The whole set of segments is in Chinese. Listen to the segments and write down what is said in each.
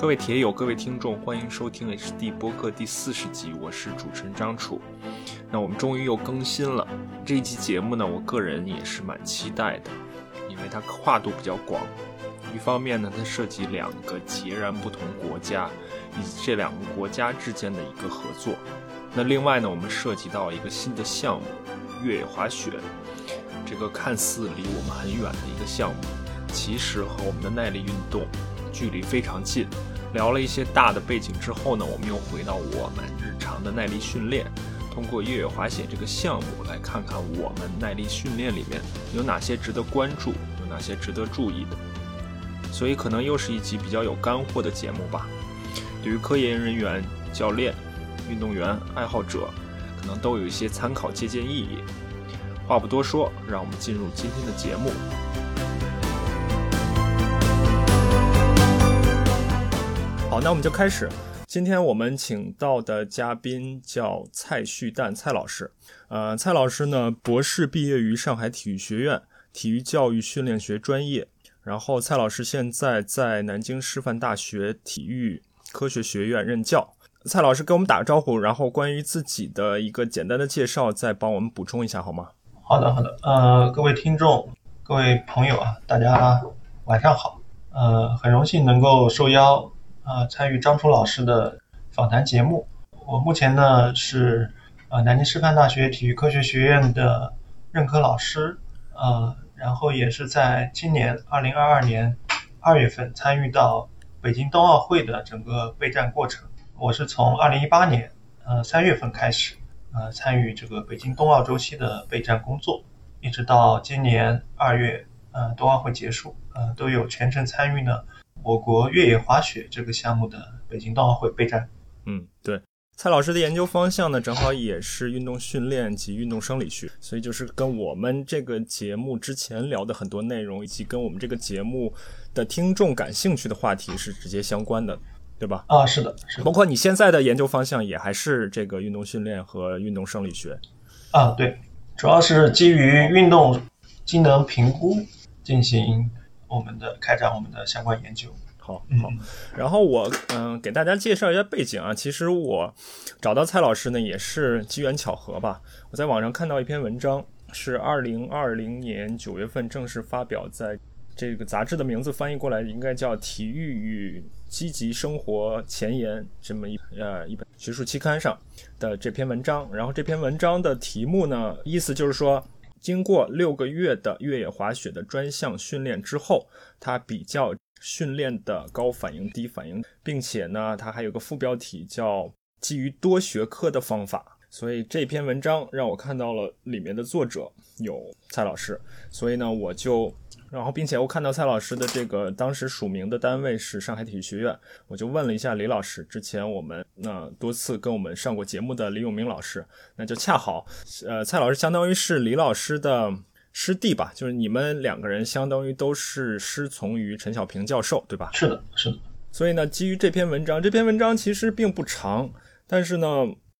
各位铁友，各位听众，欢迎收听 HD 播客第四十集，我是主持人张楚。那我们终于又更新了这一期节目呢，我个人也是蛮期待的，因为它跨度比较广。一方面呢，它涉及两个截然不同国家以及这两个国家之间的一个合作。那另外呢，我们涉及到一个新的项目——越野滑雪。这个看似离我们很远的一个项目，其实和我们的耐力运动距离非常近。聊了一些大的背景之后呢，我们又回到我们日常的耐力训练，通过越野滑雪这个项目来看看我们耐力训练里面有哪些值得关注，有哪些值得注意的。所以可能又是一集比较有干货的节目吧。对于科研人员、教练、运动员、爱好者，可能都有一些参考借鉴意义。话不多说，让我们进入今天的节目。好，那我们就开始。今天我们请到的嘉宾叫蔡旭旦，蔡老师。呃，蔡老师呢，博士毕业于上海体育学院体育教育训练学专业。然后，蔡老师现在在南京师范大学体育科学学院任教。蔡老师跟我们打个招呼，然后关于自己的一个简单的介绍，再帮我们补充一下好吗？好的，好的。呃，各位听众、各位朋友啊，大家晚上好。呃，很荣幸能够受邀。呃，参与张楚老师的访谈节目。我目前呢是呃南京师范大学体育科学学院的任课老师，呃，然后也是在今年二零二二年二月份参与到北京冬奥会的整个备战过程。我是从二零一八年呃三月份开始呃参与这个北京冬奥周期的备战工作，一直到今年二月呃冬奥会结束呃都有全程参与呢。我国越野滑雪这个项目的北京冬奥会备战。嗯，对，蔡老师的研究方向呢，正好也是运动训练及运动生理学，所以就是跟我们这个节目之前聊的很多内容，以及跟我们这个节目的听众感兴趣的话题是直接相关的，对吧？啊，是的，是的。包括你现在的研究方向也还是这个运动训练和运动生理学。啊，对，主要是基于运动机能评估进行。我们的开展我们的相关研究，好，好。然后我嗯给大家介绍一下背景啊。其实我找到蔡老师呢也是机缘巧合吧。我在网上看到一篇文章，是二零二零年九月份正式发表在这个杂志的名字翻译过来应该叫《体育与积极生活前沿》这么一呃一本学术期刊上的这篇文章。然后这篇文章的题目呢，意思就是说。经过六个月的越野滑雪的专项训练之后，他比较训练的高反应、低反应，并且呢，他还有个副标题叫“基于多学科的方法”。所以这篇文章让我看到了里面的作者有蔡老师，所以呢，我就。然后，并且我看到蔡老师的这个当时署名的单位是上海体育学院，我就问了一下李老师，之前我们那多次跟我们上过节目的李永明老师，那就恰好，呃，蔡老师相当于是李老师的师弟吧，就是你们两个人相当于都是师从于陈小平教授，对吧？是的，是的。所以呢，基于这篇文章，这篇文章其实并不长，但是呢，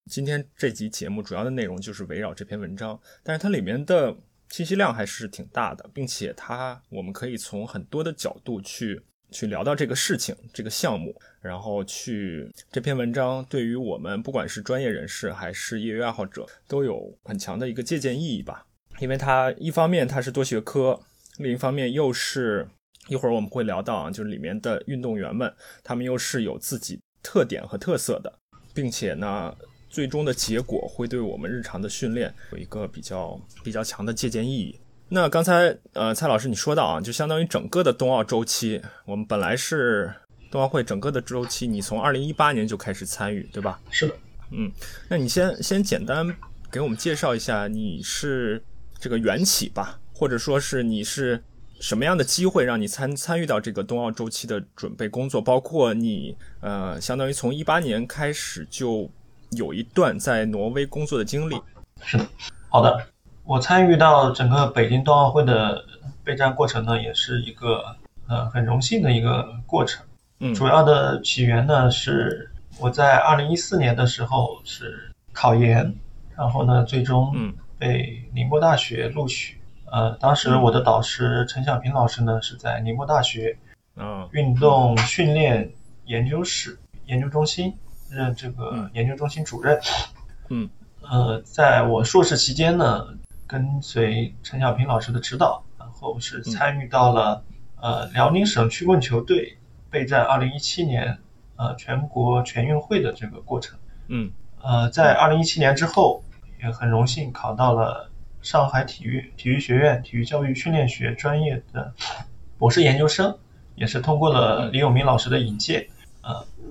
今天这集节目主要的内容就是围绕这篇文章，但是它里面的。信息量还是挺大的，并且它我们可以从很多的角度去去聊到这个事情、这个项目，然后去这篇文章对于我们不管是专业人士还是业余爱好者都有很强的一个借鉴意义吧。因为它一方面它是多学科，另一方面又是一会儿我们会聊到啊，就是里面的运动员们他们又是有自己特点和特色的，并且呢。最终的结果会对我们日常的训练有一个比较比较强的借鉴意义。那刚才呃，蔡老师你说到啊，就相当于整个的冬奥周期，我们本来是冬奥会整个的周期，你从二零一八年就开始参与，对吧？是的，嗯，那你先先简单给我们介绍一下你是这个缘起吧，或者说是你是什么样的机会让你参参与到这个冬奥周期的准备工作，包括你呃，相当于从一八年开始就。有一段在挪威工作的经历，是的，好的。我参与到整个北京冬奥会的备战过程呢，也是一个呃很荣幸的一个过程。嗯，主要的起源呢是我在二零一四年的时候是考研，然后呢最终被宁波大学录取。呃，当时我的导师陈小平老师呢是在宁波大学，嗯，运动训练。研究室研究中心任这个嗯研究中心主任。嗯呃，在我硕士期间呢，跟随陈小平老师的指导，然后是参与到了、呃辽宁省曲棍球队备战二零一七年呃全国全运会的这个过程。嗯呃，在二零一七年之后，也很荣幸考到了上海体育体育学院体育教育训练学专业的博士研究生，也是通过了李永明老师的引荐。呃，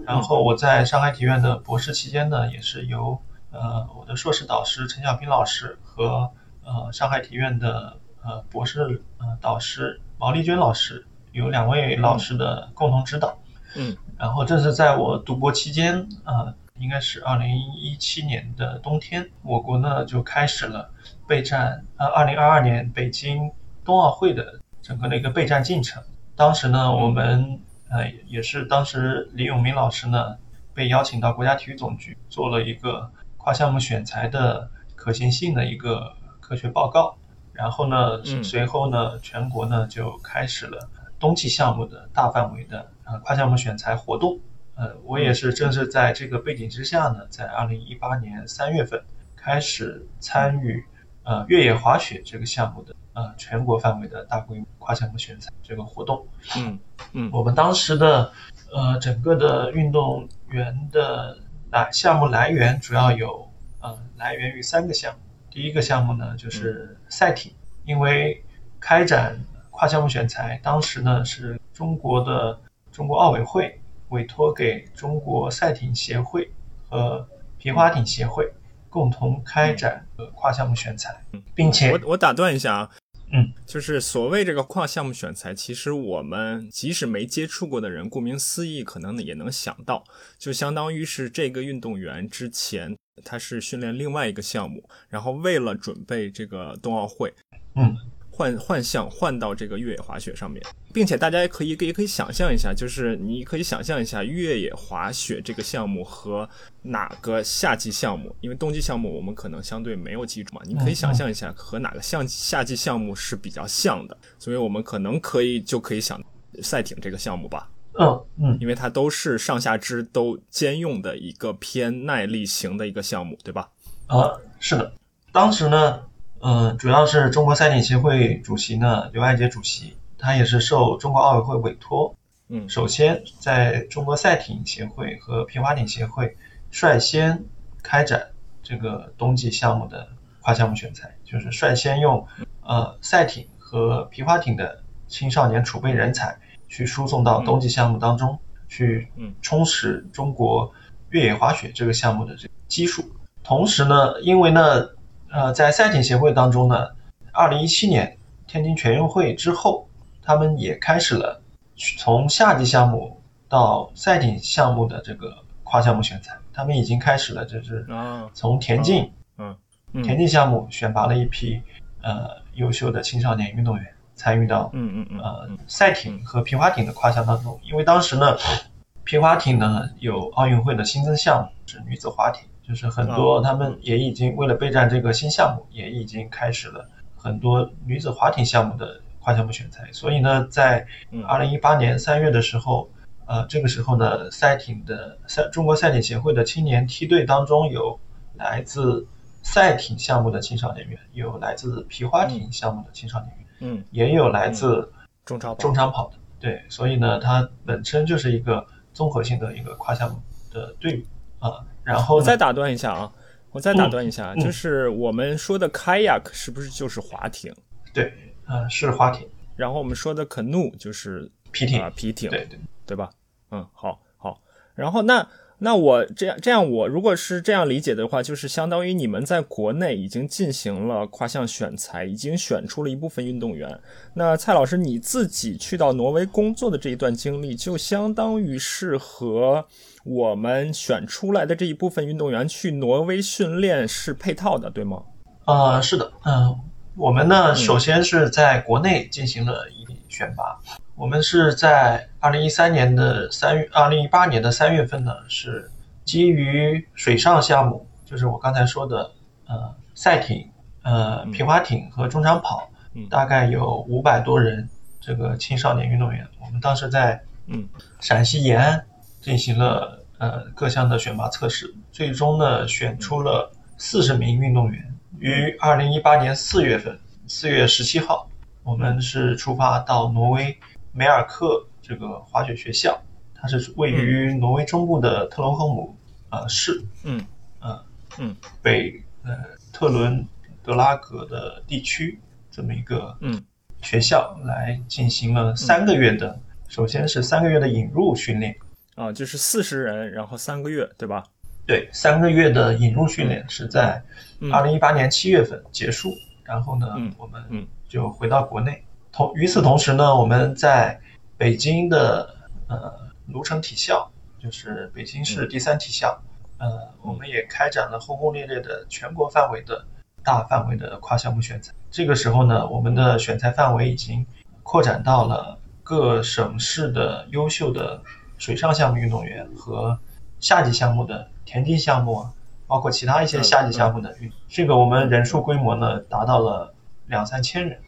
然后我在上海体院的博士期间呢，也是由呃我的硕士导师陈小平老师和呃上海体院的呃博士呃导师毛丽娟老师有两位老师的共同指导。嗯然后这是在我读博期间，呃，应该是二零一七年的冬天，我国呢就开始了备战呃二零二二年北京冬奥会的整个的一个备战进程。当时呢，我们呃也是当时李永明老师呢被邀请到国家体育总局做了一个跨项目选材的可行性的一个科学报告。然后呢，嗯随后呢，全国呢就开始了冬季项目的大范围的呃跨项目选材活动。呃，我也是正是在这个背景之下呢，在二零一八年三月份开始参与呃越野滑雪这个项目的呃全国范围的大规模跨项目选材这个活动。嗯嗯我们当时的呃整个的运动员的来项目来源主要有呃来源于三个项目。第一个项目呢就是赛艇，因为开展跨项目选材，当时呢是中国的中国奥委会委托给中国赛艇协会和皮划艇协会共同开展呃跨项目选材，并且我我打断一下啊，嗯，就是所谓这个跨项目选材，其实我们即使没接触过的人，顾名思义，可能也能想到，就相当于是这个运动员之前他是训练另外一个项目，然后为了准备这个冬奥会，嗯，换换项换到这个越野滑雪上面，并且大家也可以也可以想象一下，就是你可以想象一下越野滑雪这个项目和哪个夏季项目，因为冬季项目我们可能相对没有记住嘛，你可以想象一下和哪个项夏季项目是比较像的，所以我们可能可以就可以想赛艇这个项目吧，嗯嗯。因为它都是上下肢都兼用的一个偏耐力型的一个项目，对吧？啊，是的，当时呢，呃，主要是中国赛艇协会主席呢刘爱杰主席，他也是受中国奥委会委托，嗯首先在中国赛艇协会和皮划艇协会率先开展这个冬季项目的跨项目选材，就是率先用呃赛艇和皮划艇的青少年储备人才去输送到冬季项目当中，去嗯充实中国越野滑雪这个项目的这个基数。同时呢，因为呢，呃，在赛艇协会当中呢，二零一七年天津全运会之后，他们也开始了从夏季项目到赛艇项目的这个跨项目选材，他们已经开始了，就是啊，从田径、嗯嗯。田径项目选拔了一批呃优秀的青少年运动员参与到嗯嗯嗯呃赛艇和皮划艇的跨项当中，因为当时呢，皮划艇呢有奥运会的新增项目是女子划艇，就是很多哦他们也已经为了备战这个新项目，也已经开始了很多女子划艇项目的跨项目选材。所以呢，在嗯二零一八年三月的时候，呃，这个时候呢，赛艇的赛中国赛艇协会的青年梯队当中有来自赛艇项目的青少年员，有来自皮划艇项目的青少年员，嗯，也有来自中长跑的。对，所以呢，它本身就是一个综合性的一个跨项目的队伍啊。然后我再打断一下啊，我再打断一下，嗯就是我们说的 kayak 是不是就是划艇？对，呃，是划艇、然后我们说的 canoe 就是皮艇，啊皮艇，对对，对吧？嗯，好好。然后那那我这样这样，我如果是这样理解的话，就是相当于你们在国内已经进行了跨项选材，已经选出了一部分运动员。那蔡老师你自己去到挪威工作的这一段经历，就相当于是和我们选出来的这一部分运动员去挪威训练是配套的，对吗？呃，是的，嗯、我们呢，首先是在国内进行了一笔选拔，我们是在二零一三年的三月，二零一八年的三月份呢，是基于水上项目，就是我刚才说的，呃，赛艇、呃，皮划艇和中长跑，嗯。大概有五百多人这个青少年运动员，我们当时在嗯。陕西延安进行了呃各项的选拔测试，最终呢选出了四十名运动员。于二零一八年四月份，四月十七号，我们是出发到挪威梅尔克这个滑雪学校，它是位于挪威中部的特隆赫姆呃市，嗯呃嗯北呃特伦德拉格的地区这么一个嗯学校来进行了三个月的，首先是三个月的引入训练，啊，就是四十人，然后三个月，对吧？对，三个月的引入训练是在嗯二零一八年七月份结束，然后呢，嗯我们嗯就回到国内。同与此同时呢，我们在北京的呃卢城体校，就是北京市第三体校，呃，我们也开展了轰轰烈烈的全国范围的大范围的跨项目选材。这个时候呢，我们的选材范围已经扩展到了各省市的优秀的水上项目运动员和夏季项目的田径项目啊，包括其他一些夏季项目的运。这个我们人数规模呢达到了两三千人。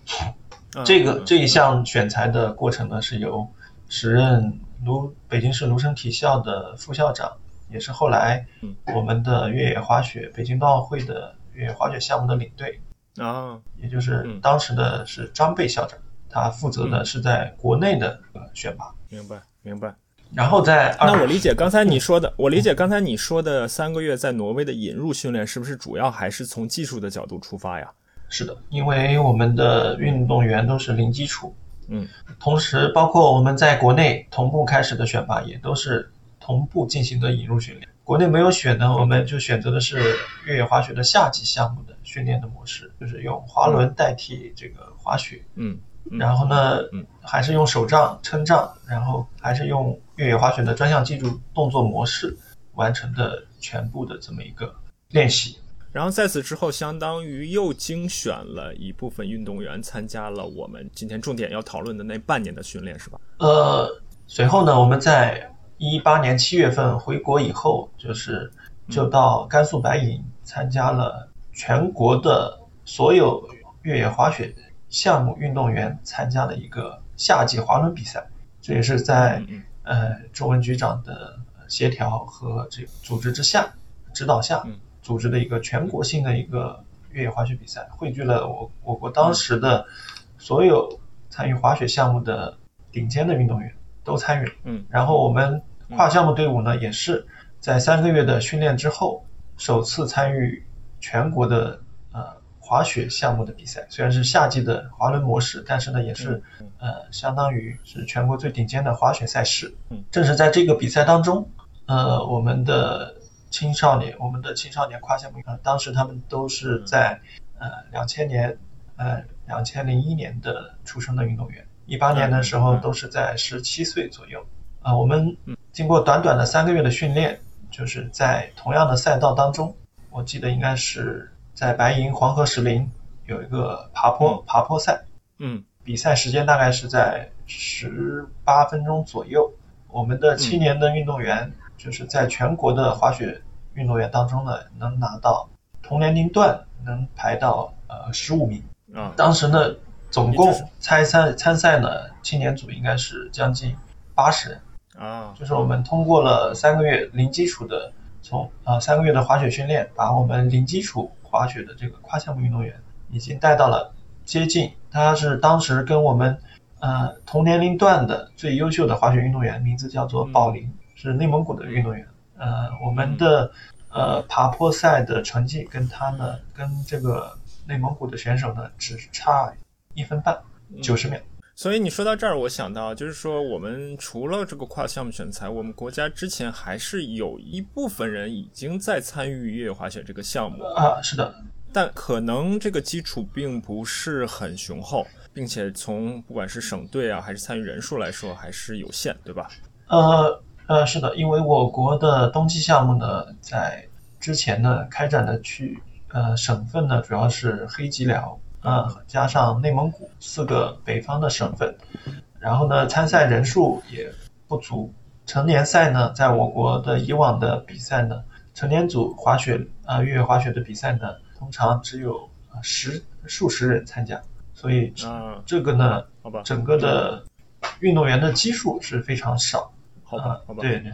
嗯这个嗯这一项选材的过程呢，是由时任卢北京市卢城体校的副校长，也是后来嗯我们的越野滑雪北京冬奥会的越野滑雪项目的领队，啊，也就是嗯当时的是张贝校长，他负责的是在国内的呃选拔。明白明白。然后在那我理解刚才你说的，我理解刚才你说的三个月在挪威的引入训练，是不是主要还是从技术的角度出发呀？是的，因为我们的运动员都是零基础，嗯，同时包括我们在国内同步开始的选拔也都是同步进行的引入训练。国内没有选呢，我们就选择的是越野滑雪的夏季项目的训练的模式，就是用滑轮代替这个滑雪，嗯嗯然后呢嗯，还是用手杖撑杖，然后还是用越野滑雪的专项技术动作模式完成的全部的这么一个练习。然后在此之后，相当于又精选了一部分运动员参加了我们今天重点要讨论的那半年的训练，是吧？呃，随后呢，我们在一八年七月份回国以后，就是就到甘肃白银参加了全国的所有越野滑雪项目运动员参加的一个夏季滑轮比赛。这也是在呃周文局长的协调和这个组织之下、指导下嗯组织的一个全国性的一个越野滑雪比赛，汇聚了我我国当时的所有参与滑雪项目的顶尖的运动员都参与了。嗯然后我们跨项目队伍呢，也是在三个月的训练之后，首次参与全国的呃滑雪项目的比赛。虽然是夏季的滑轮模式，但是呢，也是嗯呃相当于是全国最顶尖的滑雪赛事嗯。正是在这个比赛当中，呃，我们的青少年，我们的青少年跨项目，呃，当时他们都是在呃两千年，呃两千零一年的出生的运动员，一八年的时候嗯都是在十七岁左右。啊、我们经过短短的三个月的训练，就是在同样的赛道当中，我记得应该是在白银黄河石林有一个爬坡爬坡赛，嗯比赛时间大概是在十八分钟左右。我们的青年的运动员就是在全国的滑雪运动员当中呢，能拿到同年龄段能排到呃十五名。嗯当时呢，总共参赛参赛呢，青年组应该是将近八十人。啊就是我们通过了三个月零基础的从啊、三个月的滑雪训练，把我们零基础滑雪的这个跨项目运动员已经带到了接近，他是当时跟我们呃同年龄段的最优秀的滑雪运动员，名字叫做宝林，是内蒙古的运动员。呃，我们的呃爬坡赛的成绩跟他呢，跟这个内蒙古的选手呢，只差一分半，九十秒。所以你说到这儿，我想到就是说，我们除了这个跨项目选材，我们国家之前还是有一部分人已经在参与越野滑雪这个项目，啊，是的，但可能这个基础并不是很雄厚，并且从不管是省队啊还是参与人数来说，还是有限，对吧？呃呃，是的，因为我国的冬季项目呢，在之前呢开展的区呃省份呢，主要是黑吉辽啊、加上内蒙古四个北方的省份，然后呢参赛人数也不足。成年赛呢，在我国的以往的比赛呢，成年组滑雪啊、呃越野滑雪的比赛呢，通常只有呃十数十人参加，所以啊，这个呢，好吧，整个的运动员的基数是非常少。好吧，好吧。对对，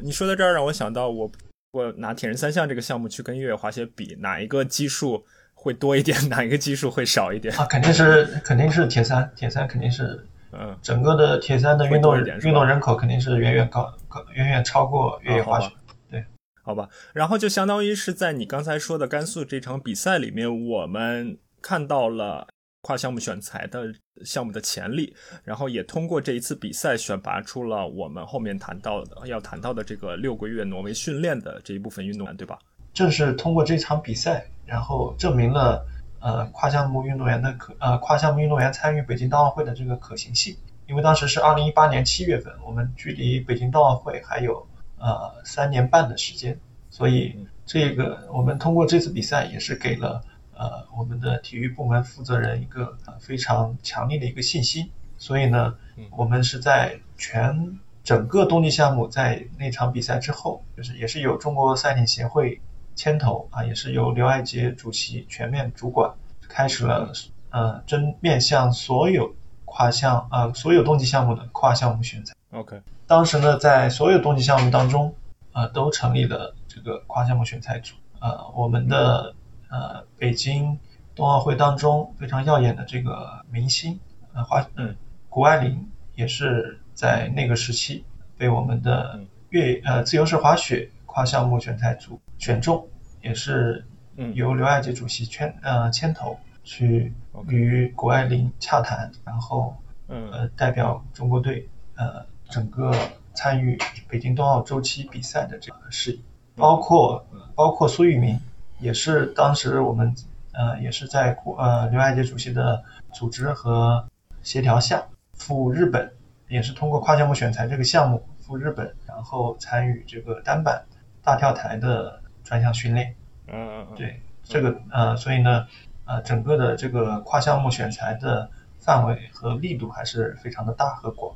你说到这儿让我想到，我我拿铁人三项这个项目去跟越野滑雪比，哪一个基数会多一点，哪一个基数会少一点？啊，肯定是肯定是铁三，铁三肯定是，嗯，整个的铁三的运动运动人口肯定是远远高高远远超过越野滑雪啊。好吧，然后就相当于是在你刚才说的甘肃这场比赛里面，我们看到了跨项目选材的项目的潜力，然后也通过这一次比赛选拔出了我们后面谈到的要谈到的这个六个月挪威训练的这一部分运动员，对吧？正是通过这场比赛，然后证明了呃跨项目运动员的可呃跨项目运动员参与北京冬奥会的这个可行性。因为当时是二零一八年七月份，我们距离北京冬奥会还有呃三年半的时间，所以这个我们通过这次比赛也是给了呃我们的体育部门负责人一个呃非常强烈的一个信心。所以呢嗯，我们是在全整个冬季项目在那场比赛之后，就是也是有中国赛艇协会牵头啊，也是由刘爱杰主席全面主管，开始了呃真面向所有跨项啊、所有冬季项目的跨项目选材。OK，当时呢，在所有冬季项目当中，呃，都成立了这个跨项目选材组。呃，我们的呃北京冬奥会当中非常耀眼的这个明星，呃滑嗯谷爱凌也是在那个时期被我们的嗯越呃自由式滑雪跨项目选材组选中，也是嗯。由刘爱杰主席牵呃牵头去与谷爱凌洽谈，然后嗯。呃代表中国队呃整个参与北京冬奥周期比赛的这个事宜，包括包括苏翊鸣也是当时我们呃也是在国呃刘爱杰主席的组织和协调下赴日本，也是通过跨项目选材这个项目赴日本，然后参与这个单板大跳台的专项训练。嗯对这个呃，所以呢，呃，整个的这个跨项目选材的范围和力度还是非常的大和广。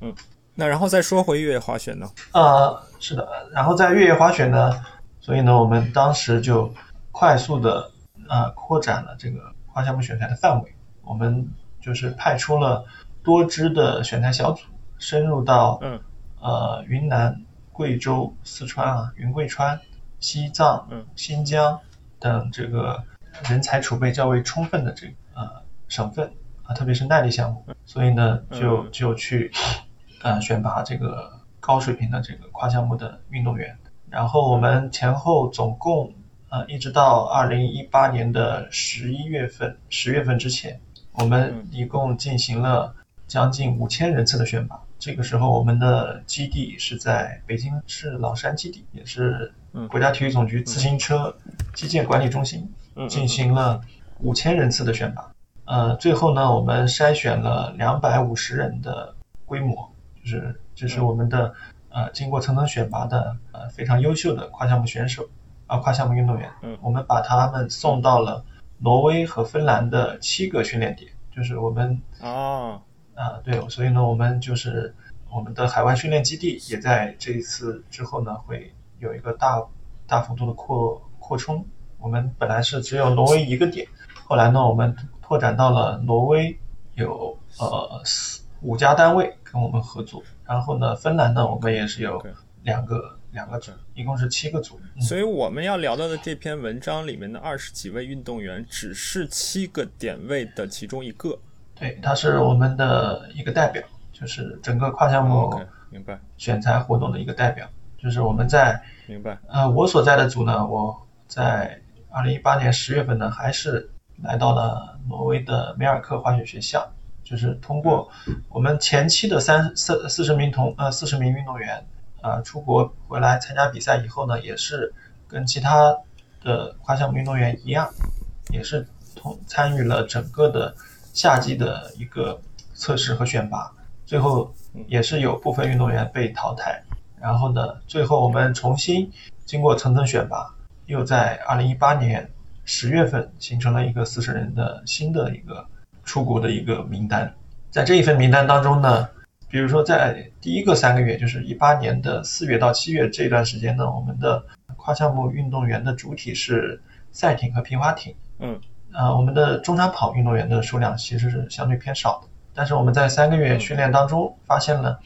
嗯那然后再说回越野滑雪呢？呃，是的，然后在越野滑雪呢，所以呢，我们当时就快速的呃扩展了这个跨项目选材的范围，我们就是派出了多支的选材小组，深入到嗯呃云南、贵州、四川啊、云贵川、西藏、嗯新疆等这个人才储备较为充分的这个呃省份啊，特别是耐力项目，所以呢，就嗯就去呃选拔这个高水平的这个跨项目的运动员。然后我们前后总共呃一直到二零一八年的十一月份、十月份之前，我们嗯一共进行了将近五千人次的选拔。这个时候，我们的基地是在北京市老山基地，也是嗯国家体育总局自行车基建管理中心进行了五千人次的选拔。呃，最后呢，我们筛选了两百五十人的规模，就是这是我们的呃经过层层选拔的呃非常优秀的跨项目选手啊、跨项目运动员。嗯我们把他们送到了挪威和芬兰的七个训练点，就是我们啊，啊，对，所以呢，我们就是我们的海外训练基地也在这一次之后呢，会有一个大大幅度的扩扩充。我们本来是只有挪威一个点，后来呢，我们拓展到了挪威有呃四五家单位跟我们合作，然后呢，芬兰呢，我们也是有两个两个组，一共是七个组。嗯所以我们要聊到的这篇文章里面的二十几位运动员，只是七个点位的其中一个。对，他是我们的一个代表，就是整个跨项目明白选材活动的一个代表，就是我们在明白。呃，我所在的组呢，我在二零一八年十月份呢，还是来到了挪威的梅尔克滑雪学校，就是通过我们前期的三四四十名同呃四十名运动员啊、呃出国回来参加比赛以后呢，也是跟其他的跨项目运动员一样，也是同参与了整个的夏季的一个测试和选拔，最后也是有部分运动员被淘汰。然后呢，最后我们重新经过层层选拔，又在二零一八年十月份形成了一个四十人的新的一个出国的一个名单。在这一份名单当中呢，比如说在第一个三个月，就是一八年的四月到七月这段时间呢，我们的跨项目运动员的主体是赛艇和皮划艇。嗯呃，我们的中长跑运动员的数量其实是相对偏少的，但是我们在三个月训练当中发现了，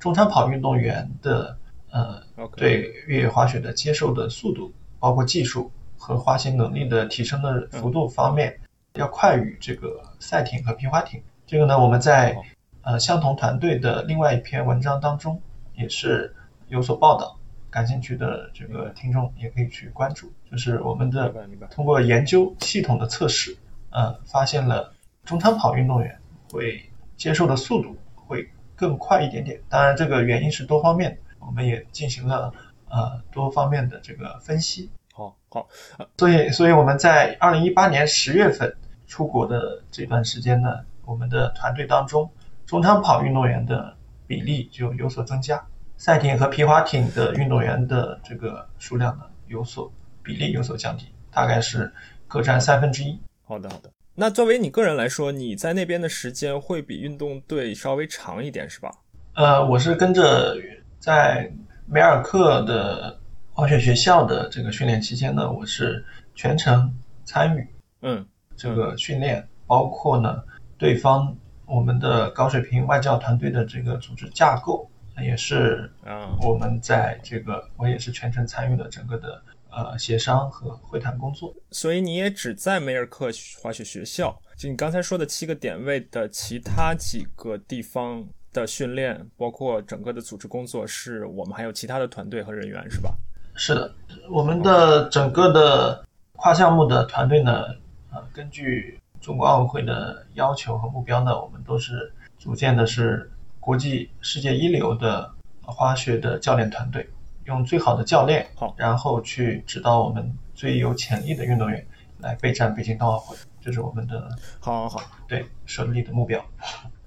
中长跑运动员的呃对越野滑雪的接受的速度，包括技术和滑行能力的提升的幅度方面，要快于这个赛艇和皮划艇。这个呢，我们在哦呃相同团队的另外一篇文章当中也是有所报道，感兴趣的这个听众也可以去关注。就是我们的通过研究系统的测试，呃，发现了中长跑运动员会接受的速度会更快一点点。当然，这个原因是多方面的，我们也进行了呃多方面的这个分析。好好所以，所以我们在二零一八年十月份出国的这段时间呢，我们的团队当中中长跑运动员的比例就有所增加，赛艇和皮划艇的运动员的这个数量呢有所比例有所降低，大概是各占三分之一。好的好的。那作为你个人来说，你在那边的时间会比运动队稍微长一点，是吧？呃，我是跟着在梅尔克的滑雪学校的这个训练期间呢，我是全程参与嗯这个训练，包括呢对方我们的高水平外教团队的这个组织架构，也是嗯我们在这个我也是全程参与了整个的呃协商和会谈工作。所以你也只在梅尔克滑雪学校，就你刚才说的七个点位的其他几个地方的训练，包括整个的组织工作，是我们还有其他的团队和人员，是吧？是的，我们的整个的跨项目的团队呢，呃，根据中国奥委会的要求和目标呢，我们都是组建的是国际世界一流的滑雪的教练团队，用最好的教练，好然后去指导我们最有潜力的运动员来备战北京冬奥会，这是我们的好好好。对设立的目标。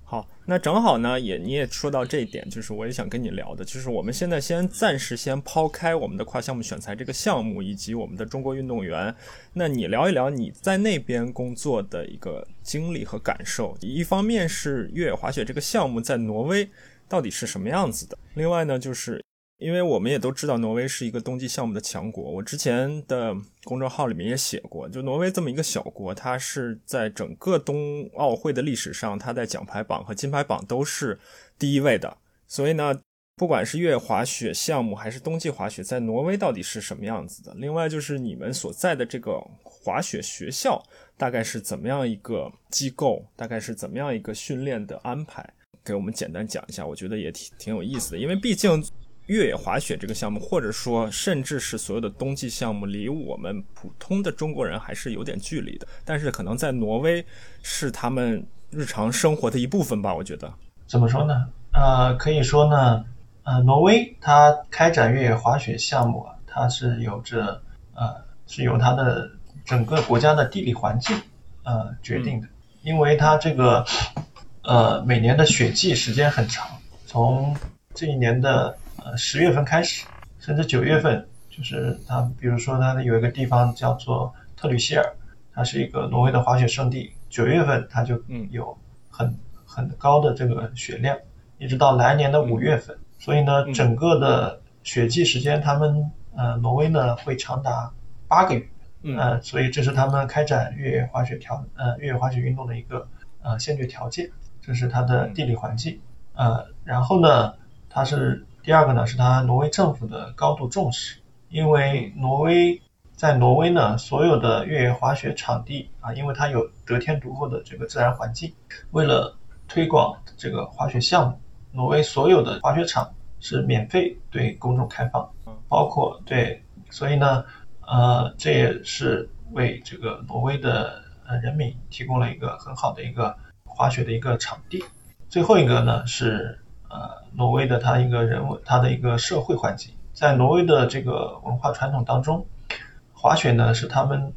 好，那正好呢，也你也说到这一点，就是我也想跟你聊的，就是我们现在先暂时先抛开我们的跨项目选材这个项目，以及我们的中国运动员，那你聊一聊你在那边工作的一个经历和感受。一方面是越野滑雪这个项目在挪威到底是什么样子的，另外呢，就是因为我们也都知道挪威是一个冬季项目的强国，我之前的公众号里面也写过，就挪威这么一个小国，它是在整个冬奥会的历史上，它在奖牌榜和金牌榜都是第一位的。所以呢，不管是越野滑雪项目还是冬季滑雪，在挪威到底是什么样子的？另外就是你们所在的这个滑雪学校大概是怎么样一个机构，大概是怎么样一个训练的安排？给我们简单讲一下，我觉得也挺挺有意思的，因为毕竟越野滑雪这个项目，或者说甚至是所有的冬季项目，离我们普通的中国人还是有点距离的。但是可能在挪威是他们日常生活的一部分吧，我觉得。怎么说呢？呃，可以说呢，呃，挪威它开展越野滑雪项目啊，它是有着呃是由它的整个国家的地理环境呃决定的，因为它这个呃每年的雪季时间很长，从这一年的呃十月份开始，甚至九月份，就是它比如说它有一个地方叫做特吕希尔，它是一个挪威的滑雪圣地，九月份它就嗯有很很高的这个雪量，一直到来年的五月份。所以呢，嗯整个的雪季时间，他们呃挪威呢会长达八个月。嗯呃，所以这是他们开展越野滑雪条呃越野滑雪运动的一个呃先决条件，这是它的地理环境。呃，然后呢，它是第二个呢是它挪威政府的高度重视，因为挪威在挪威呢所有的越野滑雪场地啊，因为它有得天独厚的这个自然环境，为了推广这个滑雪项目，挪威所有的滑雪场是免费对公众开放，包括对，所以呢。呃，这也是为这个挪威的呃人民提供了一个很好的一个滑雪的一个场地。最后一个呢是呃挪威的它一个人文它的一个社会环境，在挪威的这个文化传统当中，滑雪呢是他们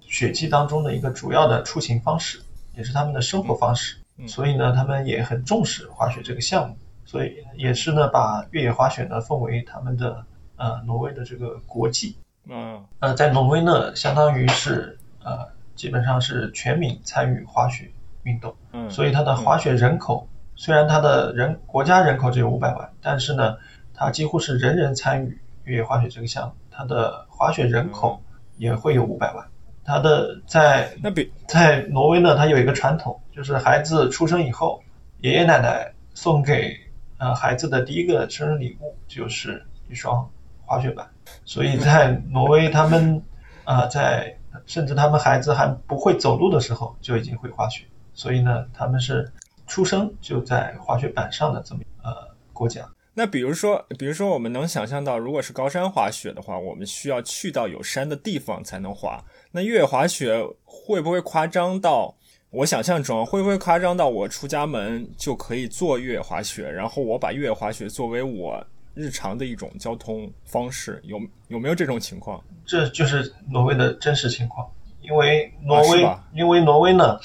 雪季当中的一个主要的出行方式，也是他们的生活方式。所以呢，他们也很重视滑雪这个项目，所以也是呢把越野滑雪呢奉为他们的呃挪威的这个国际。嗯，呃，在挪威呢，相当于是呃，基本上是全民参与滑雪运动，嗯，所以它的滑雪人口、虽然它的人国家人口只有五百万，但是呢，它几乎是人人参与越野滑雪这个项目，它的滑雪人口也会有五百万。它的在那比在挪威呢，它有一个传统，就是孩子出生以后，爷爷奶奶送给呃孩子的第一个生日礼物就是一双滑雪板，所以在挪威他们啊在甚至他们孩子还不会走路的时候就已经会滑雪，所以呢他们是出生就在滑雪板上的这么呃国家。那比如说，比如说我们能想象到，如果是高山滑雪的话，我们需要去到有山的地方才能滑。那越野滑雪会不会夸张到？我想象中会不会夸张到我出家门就可以做越野滑雪，然后我把越野滑雪作为我日常的一种交通方式？有有没有这种情况？这就是挪威的真实情况，因为挪威，啊因为挪威呢，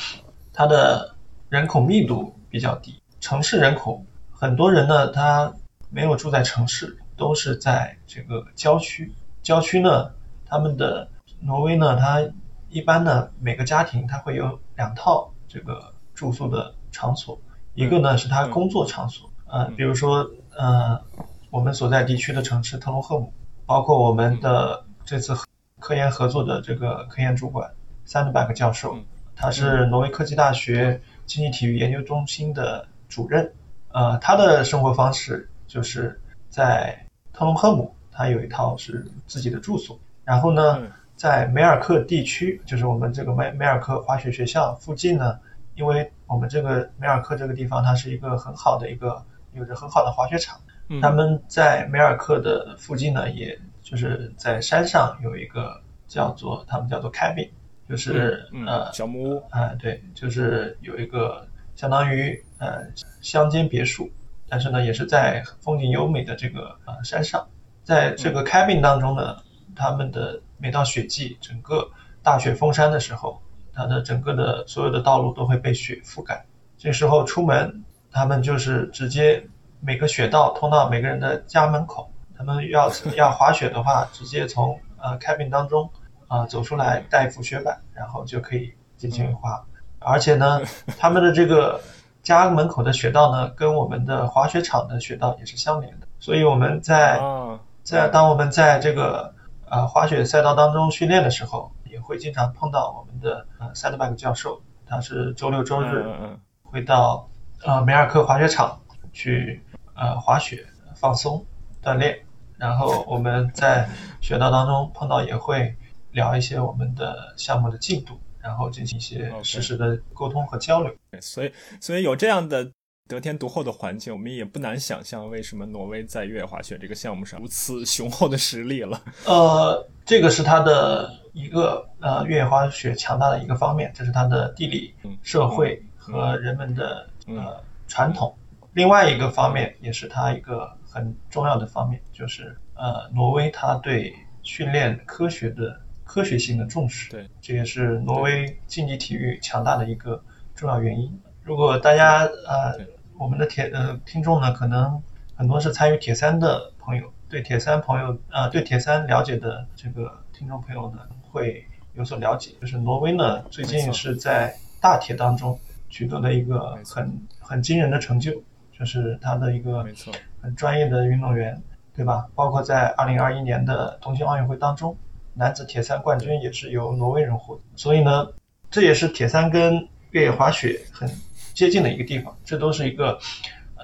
它的人口密度比较低，城市人口很多人呢，他没有住在城市，都是在这个郊区。郊区呢，他们的挪威呢，它一般呢，每个家庭它会有两套这个住宿的场所，一个呢是他工作场所，呃，比如说呃，我们所在地区的城市特罗赫姆，包括我们的这次科研合作的这个科研主管三德伯格教授，他是挪威科技大学经济体育研究中心的主任，呃，他的生活方式就是在特隆赫姆，他有一套是自己的住所，然后呢。嗯在梅尔克地区，就是我们这个梅梅尔克滑雪学校附近呢，因为我们这个梅尔克这个地方，它是一个很好的一个有着很好的滑雪场。嗯他们在梅尔克的附近呢，也就是在山上有一个叫做他们叫做 cabin，就是、嗯呃小木屋，啊、对，就是有一个相当于呃乡间别墅，但是呢也是在风景优美的这个呃山上，在这个 cabin 当中呢，他们的每到雪季，整个大雪封山的时候，它的整个的所有的道路都会被雪覆盖。这时候出门，他们就是直接每个雪道通到每个人的家门口。他们要要滑雪的话，直接从呃 cabin 当中啊、走出来，带一副雪板，然后就可以进行滑。而且呢，他们的这个家门口的雪道呢，跟我们的滑雪场的雪道也是相连的。所以我们在啊，在当我们在这个呃滑雪赛道当中训练的时候，也会经常碰到我们的呃 s a d b a c k 教授，他是周六周嗯日会到呃梅尔克滑雪场去呃滑雪放松锻炼，然后我们在雪道当中碰到也会聊一些我们的项目的进度，然后进行一些实时的沟通和交流。对所以所以有这样的得天独厚的环境，我们也不难想象为什么挪威在越野滑雪这个项目上如此雄厚的实力了。呃，这个是它的一个呃越野滑雪强大的一个方面，这是它的地理嗯、社会和人们的嗯呃传统。另外一个方面也是它一个很重要的方面，就是呃挪威它对训练科学的科学性的重视，对，这也是挪威竞技体育强大的一个重要原因。如果大家呃我们的铁呃听众呢，可能很多是参与铁三的朋友，对铁三朋友呃对铁三了解的这个听众朋友呢，会有所了解。就是挪威呢，最近是在大铁当中取得了一个很很惊人的成就，就是他的一个没错，很专业的运动员，对吧？包括在二零二一年的东京奥运会当中，男子铁三冠军也是由挪威人获得。所以呢，这也是铁三跟越野滑雪很接近的一个地方，这都是一个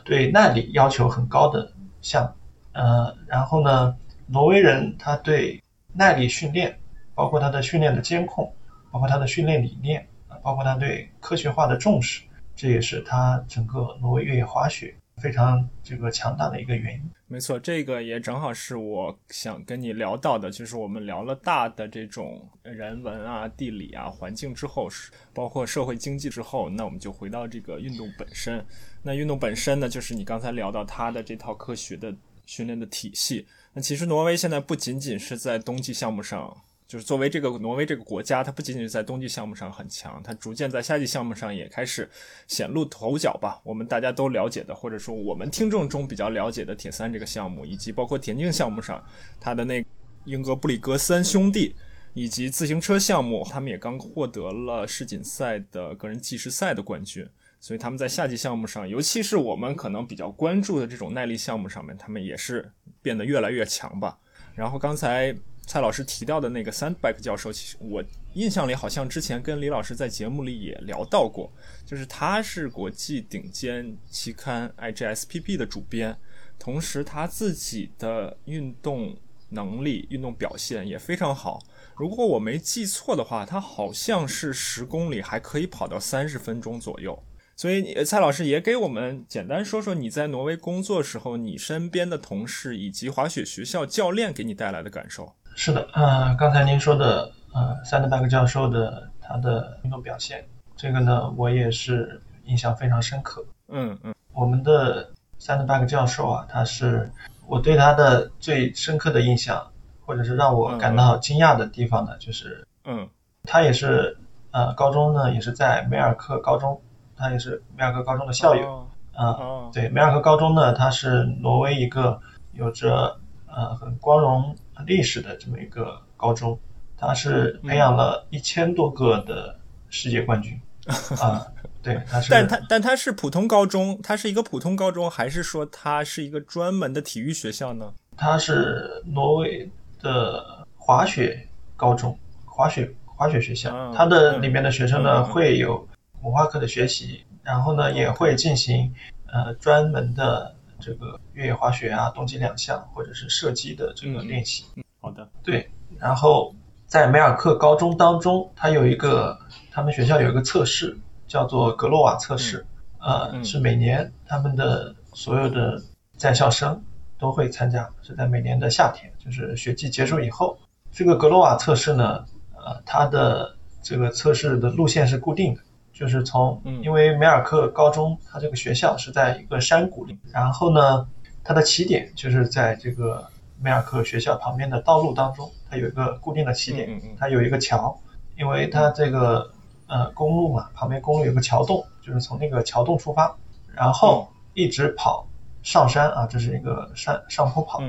对耐力要求很高的项目。呃，然后呢，挪威人他对耐力训练，包括他的训练的监控，包括他的训练理念，啊包括他对科学化的重视，这也是他整个挪威越野滑雪非常这个强大的一个原因。没错，这个也正好是我想跟你聊到的，就是我们聊了大的这种人文啊、地理啊、环境之后，是包括社会经济之后，那我们就回到这个运动本身。那运动本身呢，就是你刚才聊到它的这套科学的训练的体系。那其实挪威现在不仅仅是在冬季项目上。就是作为这个挪威这个国家，它不仅仅是在冬季项目上很强，它逐渐在夏季项目上也开始显露头角吧。我们大家都了解的，或者说我们听众中比较了解的铁三这个项目，以及包括田径项目上，它的那英格布里格森兄弟，以及自行车项目，他们也刚获得了世锦赛的个人计时赛的冠军。所以他们在夏季项目上，尤其是我们可能比较关注的这种耐力项目上面，他们也是变得越来越强吧。然后刚才蔡老师提到的那个 Sandback 教授，其实我印象里好像之前跟李老师在节目里也聊到过，就是他是国际顶尖期刊 IGSPP 的主编，同时他自己的运动能力、运动表现也非常好。如果我没记错的话，他好像是十公里还可以跑到三十分钟左右。所以蔡老师也给我们简单说说你在挪威工作时候，你身边的同事以及滑雪学校教练给你带来的感受。是的，呃，刚才您说的，呃，三德伯格教授的他的运动表现，这个呢，我也是印象非常深刻。嗯嗯，我们的三德伯格教授啊，他是我对他的最深刻的印象，或者是让我感到惊讶的地方呢，就是，嗯，他也是，呃，高中呢也是在梅尔克高中。他也是梅尔克高中的校友，啊，对，梅尔克高中呢，它是挪威一个有着呃很光荣历史的这么一个高中，它是培养了一千多个的世界冠军，啊，对，它是，但它但它是普通高中，它是一个普通高中，还是说它是一个专门的体育学校呢？它是挪威的滑雪高中，滑雪滑雪学校，它的里面的学生呢会有。文化课的学习，然后呢也会进行呃专门的这个越野滑雪啊、冬季两项或者是射击的这个练习。嗯好的，对。然后在梅尔克高中当中，它有一个他们学校有一个测试，叫做格洛瓦测试，呃，是每年他们的所有的在校生都会参加，是在每年的夏天，就是学季结束以后。这个格洛瓦测试呢，呃，它的这个测试的路线是固定的。就是从，因为梅尔克高中它这个学校是在一个山谷里，然后呢，它的起点就是在这个梅尔克学校旁边的道路当中，它有一个固定的起点，它有一个桥，因为它这个呃公路嘛，旁边公路有个桥洞，就是从那个桥洞出发，然后一直跑上山啊，这是一个山上坡跑，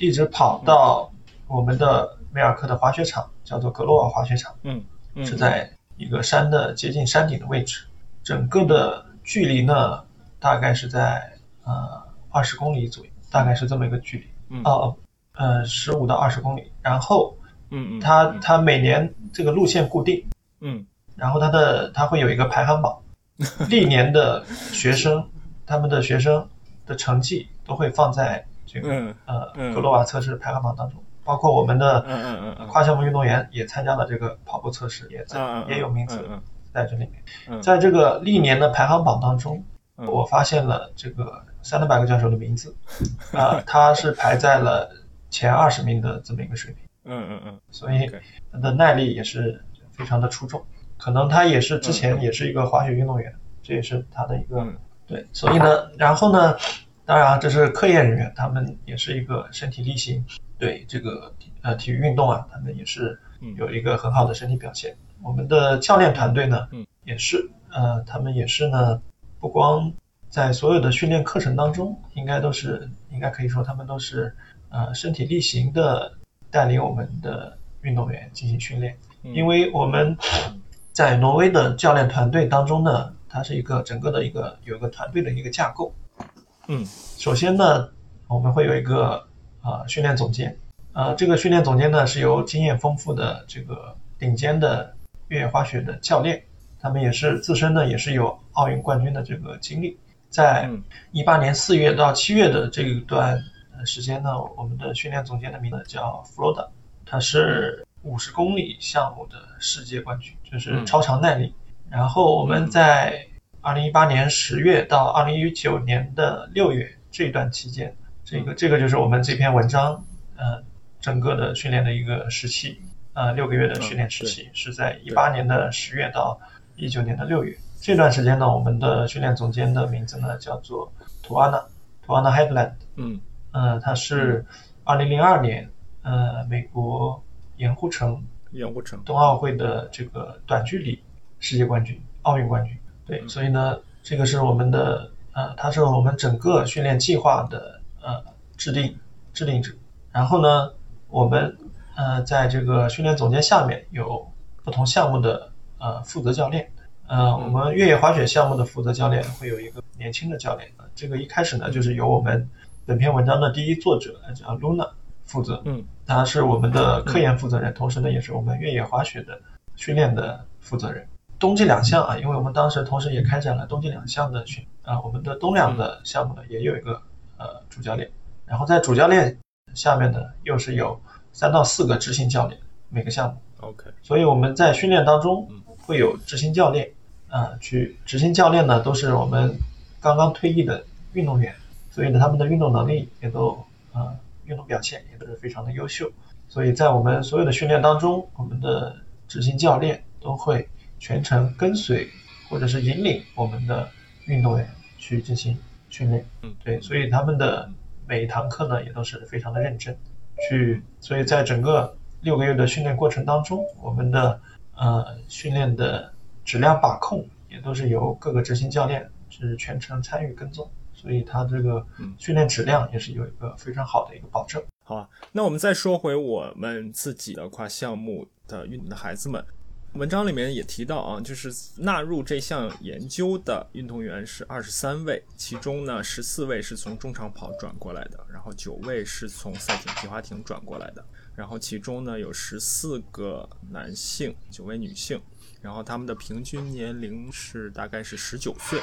一直跑到我们的梅尔克的滑雪场，叫做格洛瓦滑雪场，嗯，是在。一个山的接近山顶的位置，整个的距离呢，大概是在呃二十公里左右，大概是这么一个距离，哦，呃十五到二十公里。然后，嗯嗯，它它每年这个路线固定，嗯，然后它的它会有一个排行榜，历年的学生他们的学生的成绩都会放在这个呃格罗瓦测试排行榜当中。包括我们的跨项目运动员也参加了这个跑步测试，也在也有名字在这里面。在这个历年的排行榜当中，我发现了这个三德百个教授的名字，啊，他是排在了前二十名的这么一个水平。嗯嗯嗯。所以他的耐力也是非常的出众，可能他也是之前也是一个滑雪运动员，这也是他的一个对。所以呢，然后呢，当然这是科研人员，他们也是一个身体力行。对这个呃体育运动啊，他们也是有一个很好的身体表现。我们的教练团队呢，也是呃，他们也是呢，不光在所有的训练课程当中，应该都是应该可以说他们都是呃身体力行的带领我们的运动员进行训练。因为我们在挪威的教练团队当中呢，它是一个整个的一个有一个团队的一个架构。嗯，首先呢，我们会有一个。啊，训练总监，呃，这个训练总监呢是由经验丰富的这个顶尖的越野滑雪的教练，他们也是自身呢也是有奥运冠军的这个经历，在一八年四月到七月的这一段时间呢，我们的训练总监的名字叫弗洛达，他是五十公里项目的世界冠军，就是超长耐力。然后我们在二零一八年十月到二零一九年的六月这段期间。这个这个就是我们这篇文章，呃，整个的训练的一个时期，呃，六个月的训练时期是在一八年的十月到一九年的六月。这段时间呢，我们的训练总监的名字呢叫做图安娜，图安娜 Headland。嗯，呃，他是二零零二年，呃，美国盐湖城盐湖城冬奥会的这个短距离世界冠军、奥运冠军。对，所以呢，这个是我们的，呃，他是我们整个训练计划的。呃，制定制定者，然后呢，我们呃在这个训练总监下面有不同项目的呃负责教练，呃，我们越野滑雪项目的负责教练会有一个年轻的教练，这个一开始呢就是由我们本篇文章的第一作者叫 Luna 负责，嗯，他是我们的科研负责人，同时呢也是我们越野滑雪的训练的负责人。冬季两项啊，因为我们当时同时也开展了冬季两项的训啊，我们的冬两的项目呢也有一个呃主教练，然后在主教练下面呢又是有三到四个执行教练每个项目。OK，所以我们在训练当中嗯会有执行教练啊、去执行教练呢都是我们刚刚退役的运动员，所以呢他们的运动能力也都呃运动表现也都是非常的优秀，所以在我们所有的训练当中，我们的执行教练都会全程跟随或者是引领我们的运动员去进行训练。嗯，对，所以他们的每一堂课呢也都是非常的认真，去，所以在整个六个月的训练过程当中，我们的呃训练的质量把控也都是由各个执行教练是全程参与跟踪，所以他这个嗯训练质量也是有一个非常好的一个保证。好啊，那我们再说回我们自己的跨项目的运动的孩子们，文章里面也提到啊，就是纳入这项研究的运动员是二十三位，其中呢十四位是从中长跑转过来的，然后九位是从赛艇、皮划艇转过来的，然后其中呢有十四个男性，九位女性，然后他们的平均年龄是大概是十九岁。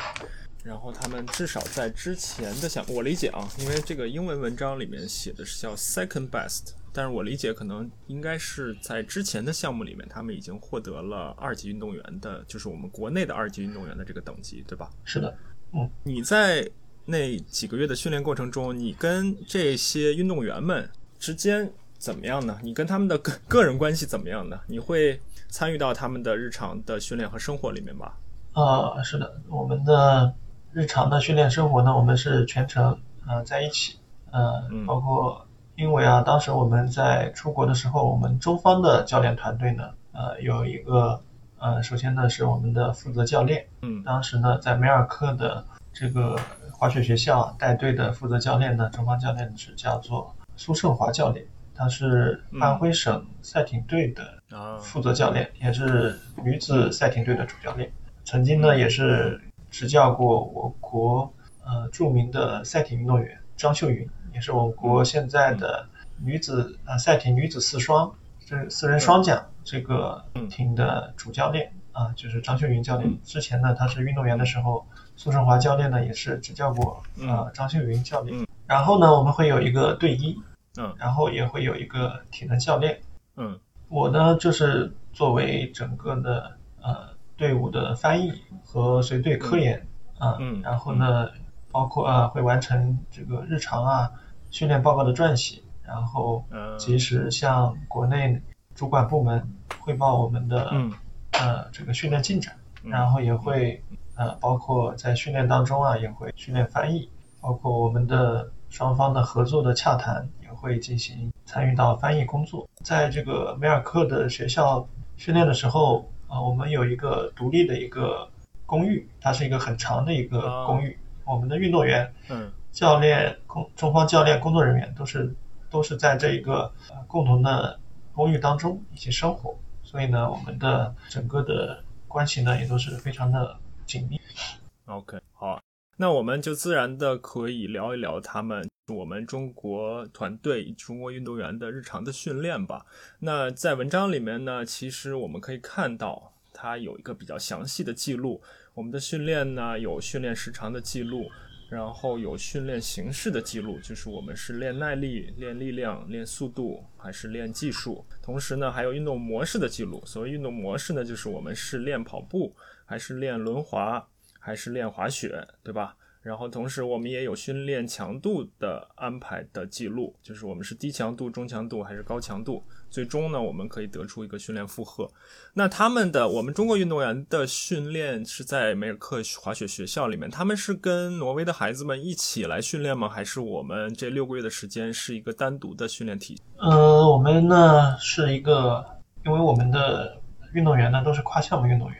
然后他们至少在之前的项，我理解啊，因为这个英文文章里面写的是叫 second best，但是我理解可能应该是在之前的项目里面，他们已经获得了二级运动员的，就是我们国内的二级运动员的这个等级，对吧？是的，嗯你在那几个月的训练过程中，你跟这些运动员们之间怎么样呢？你跟他们的个个人关系怎么样呢？你会参与到他们的日常的训练和生活里面吧？呃，是的，我们的日常的训练生活呢，我们是全程呃在一起，呃嗯，包括因为啊，当时我们在出国的时候，我们中方的教练团队呢，呃，有一个呃，首先呢是我们的负责教练，嗯。当时呢在梅尔克的这个滑雪学校带队的负责教练呢，中方教练是叫做苏胜华教练，他是安徽省赛艇队的啊，负责教练，也是女子赛艇队的主教练。曾经呢，也是执教过我国呃著名的赛艇运动员张秀云，也是我国现在的女子啊赛艇女子四双这四人双桨这个艇的主教练啊，就是张秀云教练。之前呢，他是运动员的时候，苏胜华教练呢也是执教过啊张秀云教练。然后呢，我们会有一个队医，嗯。然后也会有一个体能教练。嗯。我呢，就是作为整个的呃队伍的翻译和随队科研啊，嗯。然后呢，包括啊会完成这个日常啊训练报告的撰写，然后嗯及时向国内主管部门汇报我们的嗯呃这个训练进展，嗯然后也会呃包括在训练当中啊也会训练翻译，包括我们的双方的合作的洽谈也会进行参与到翻译工作。在这个梅尔克的学校训练的时候，啊、我们有一个独立的一个公寓，它是一个很长的一个公寓，我们的运动员、嗯教练、工中方教练、工作人员都是都是在这一个呃共同的公寓当中一起生活，所以呢，我们的整个的关系呢也都是非常的紧密。OK，好啊，那我们就自然的可以聊一聊他们我们中国团队、中国运动员的日常的训练吧。那在文章里面呢，其实我们可以看到，它有一个比较详细的记录。我们的训练呢，有训练时长的记录，然后有训练形式的记录，就是我们是练耐力、练力量、练速度，还是练技术。同时呢，还有运动模式的记录。所谓运动模式呢，就是我们是练跑步，还是练轮滑，还是练滑雪，对吧？然后同时我们也有训练强度的安排的记录，就是我们是低强度、中强度还是高强度。最终呢，我们可以得出一个训练负荷。那他们的我们中国运动员的训练是在梅尔克滑雪学校里面，他们是跟挪威的孩子们一起来训练吗？还是我们这六个月的时间是一个单独的训练体系？呃，我们呢是一个，因为我们的运动员呢都是跨项目运动员，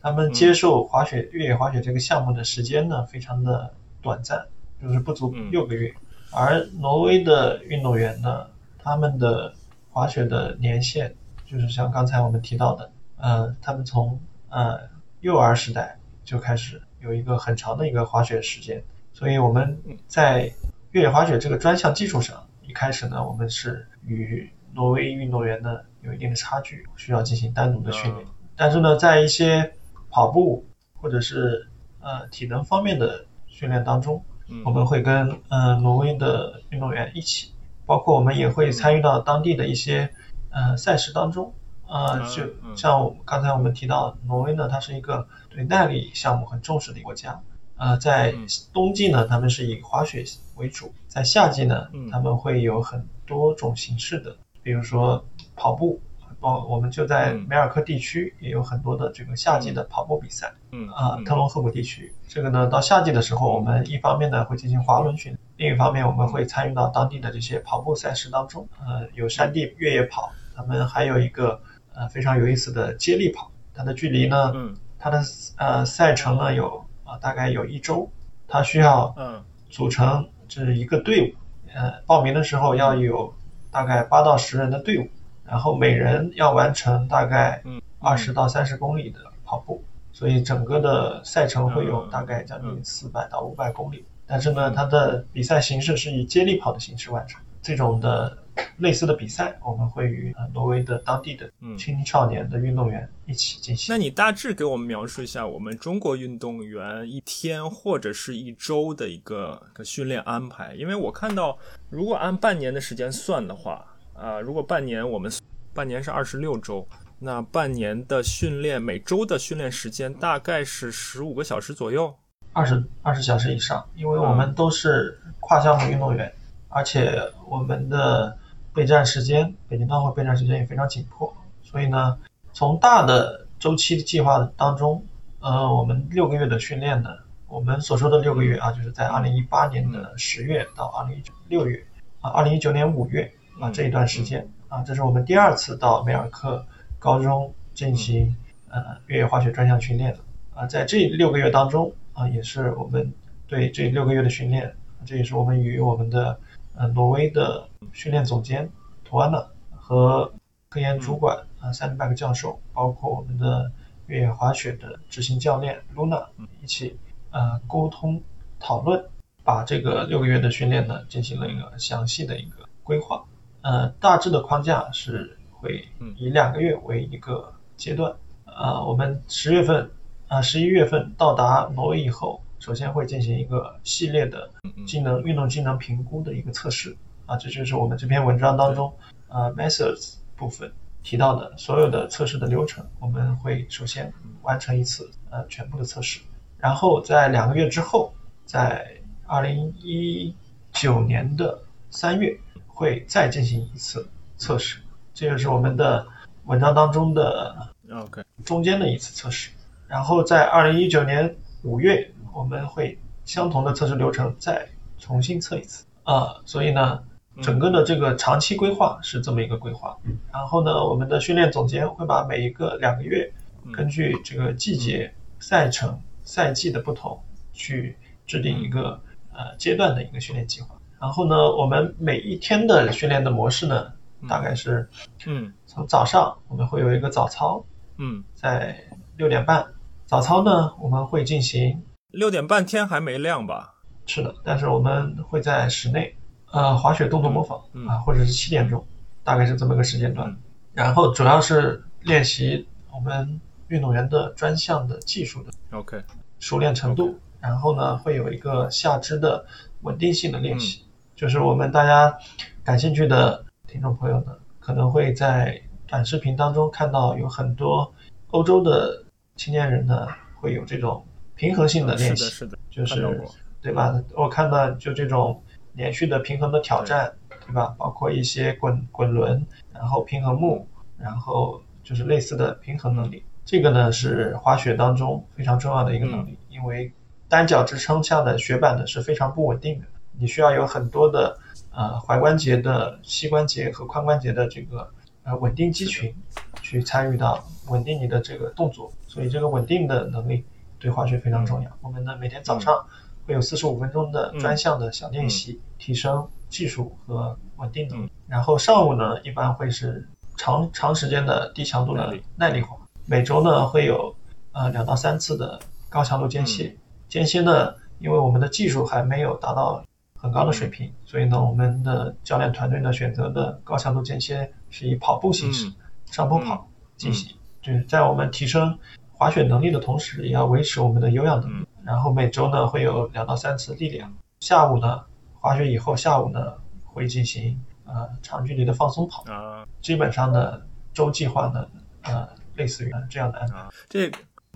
他们接受滑雪、越野滑雪这个项目的时间呢非常的短暂，就是不足嗯六个月。而挪威的运动员呢，他们的滑雪的年限就是像刚才我们提到的，呃，他们从呃幼儿时代就开始有一个很长的一个滑雪时间，所以我们在越野滑雪这个专项基础上，一开始呢，我们是与挪威运动员呢有一定的差距，需要进行单独的训练。但是呢，在一些跑步或者是呃体能方面的训练当中，我们会跟呃挪威的运动员一起，包括我们也会参与到当地的一些呃赛事当中。呃，就像刚才我们提到，挪威呢，它是一个对耐力项目很重视的国家。呃，在冬季呢，他们是以滑雪为主；在夏季呢，他们会有很多种形式的，比如说跑步。包，我们就在梅尔克地区也有很多的这个夏季的跑步比赛。嗯啊，特隆赫姆地区，这个呢，到夏季的时候，我们一方面呢会进行滑轮训练，另一方面我们会参与到当地的这些跑步赛事当中。呃，有山地越野跑，他们还有一个呃非常有意思的接力跑，它的距离呢，嗯，它的呃赛程呢有啊大概有一周，它需要嗯组成这一个队伍，呃，报名的时候要有大概八到十人的队伍。然后每人要完成大概二十到三十公里的跑步，所以整个的赛程会有大概将近四百到五百公里。但是呢，它的比赛形式是以接力跑的形式完成。这种的类似的比赛，我们会与呃挪威的当地的青少年的运动员一起进行。那你大致给我们描述一下我们中国运动员一天或者是一周的一个个训练安排？因为我看到，如果按半年的时间算的话。啊，如果半年我们半年是二十六周，那半年的训练每周的训练时间大概是十五个小时左右，二十二十小时以上，因为我们都是跨项目运动员，而且我们的备战时间，北京冬奥会备战时间也非常紧迫，所以呢，从大的周期计划当中，呃，我们六个月的训练呢，我们所说的六个月啊，就是在二零一八年的十月到二零一九六月啊，二零一九年五月。啊，这一段时间啊，这是我们第二次到梅尔克高中进行呃越野滑雪专项训练啊，在这六个月当中啊，也是我们对这六个月的训练，这也是我们与我们的呃挪威的训练总监图安娜和科研主管啊塞德贝克教授，包括我们的越野滑雪的执行教练露娜一起呃沟通讨论，把这个六个月的训练呢进行了一个详细的一个规划。呃，大致的框架是会以两个月为一个阶段。呃，我们十月份啊，十一月份到达挪威以后，首先会进行一个系列的技能运动技能评估的一个测试。啊，这就是我们这篇文章当中呃 methods 部分提到的所有的测试的流程。我们会首先完成一次呃全部的测试，然后在两个月之后，在二零一九年的三月。会再进行一次测试，这就是我们的文章当中的 OK 中间的一次测试。然后在二零一九年五月，我们会相同的测试流程再重新测一次啊。所以呢，整个的这个长期规划是这么一个规划。然后呢，我们的训练总监会把每一个两个月，根据这个季节、赛程、赛季的不同，去制定一个呃阶段的一个训练计划。然后呢，我们每一天的训练的模式呢，大概是，嗯，从早上我们会有一个早操，嗯，在六点半，早操呢我们会进行，六点半天还没亮吧？是的，但是我们会在室内，呃，滑雪动作模仿啊，或者是七点钟，大概是这么个时间段，然后主要是练习我们运动员的专项的技术的，OK，熟练程度，然后呢会有一个下肢的稳定性的练习。就是我们大家感兴趣的听众朋友呢，可能会在短视频当中看到有很多欧洲的青年人呢，会有这种平衡性的练习，是的，就是对吧？我看到就这种连续的平衡的挑战，对吧？包括一些滚滚轮，然后平衡木，然后就是类似的平衡能力。这个呢是滑雪当中非常重要的一个能力，因为单脚支撑下的雪板呢是非常不稳定的。你需要有很多的呃踝关节的膝关节和髋关节的这个呃稳定肌群去参与到稳定你的这个动作，所以这个稳定的能力对滑雪非常重要。我们呢每天早上会有四十五分钟的专项的小练习，提升技术和稳定能力。然后上午呢一般会是长长时间的低强度的耐力。滑，每周呢会有呃两到三次的高强度间歇，间歇呢因为我们的技术还没有达到。很高的水平，所以呢，我们的教练团队呢选择的高强度间歇是以跑步形式、上坡跑进行，就是在我们提升滑雪能力的同时，也要维持我们的有氧能力。然后每周呢会有两到三次力量，下午呢滑雪以后，下午呢会进行呃长距离的放松跑。啊，基本上呢周计划呢呃类似于这样的安排。这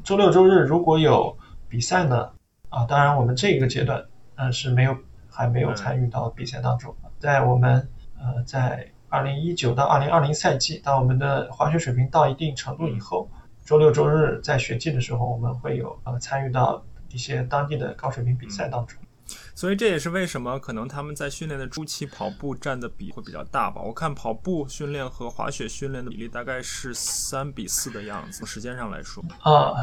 周六周日如果有比赛呢啊，当然我们这个阶段呃是没有还没有参与到比赛当中，在我们呃在二零一九到二零二零赛季，当我们的滑雪水平到一定程度以后，周六周日在雪季的时候，我们会有呃参与到。一些当地的高水平比赛当中，所以这也是为什么可能他们在训练的初期跑步占的比会比较大吧。我看跑步训练和滑雪训练的比例大概是三比四的样子，时间上来说。啊，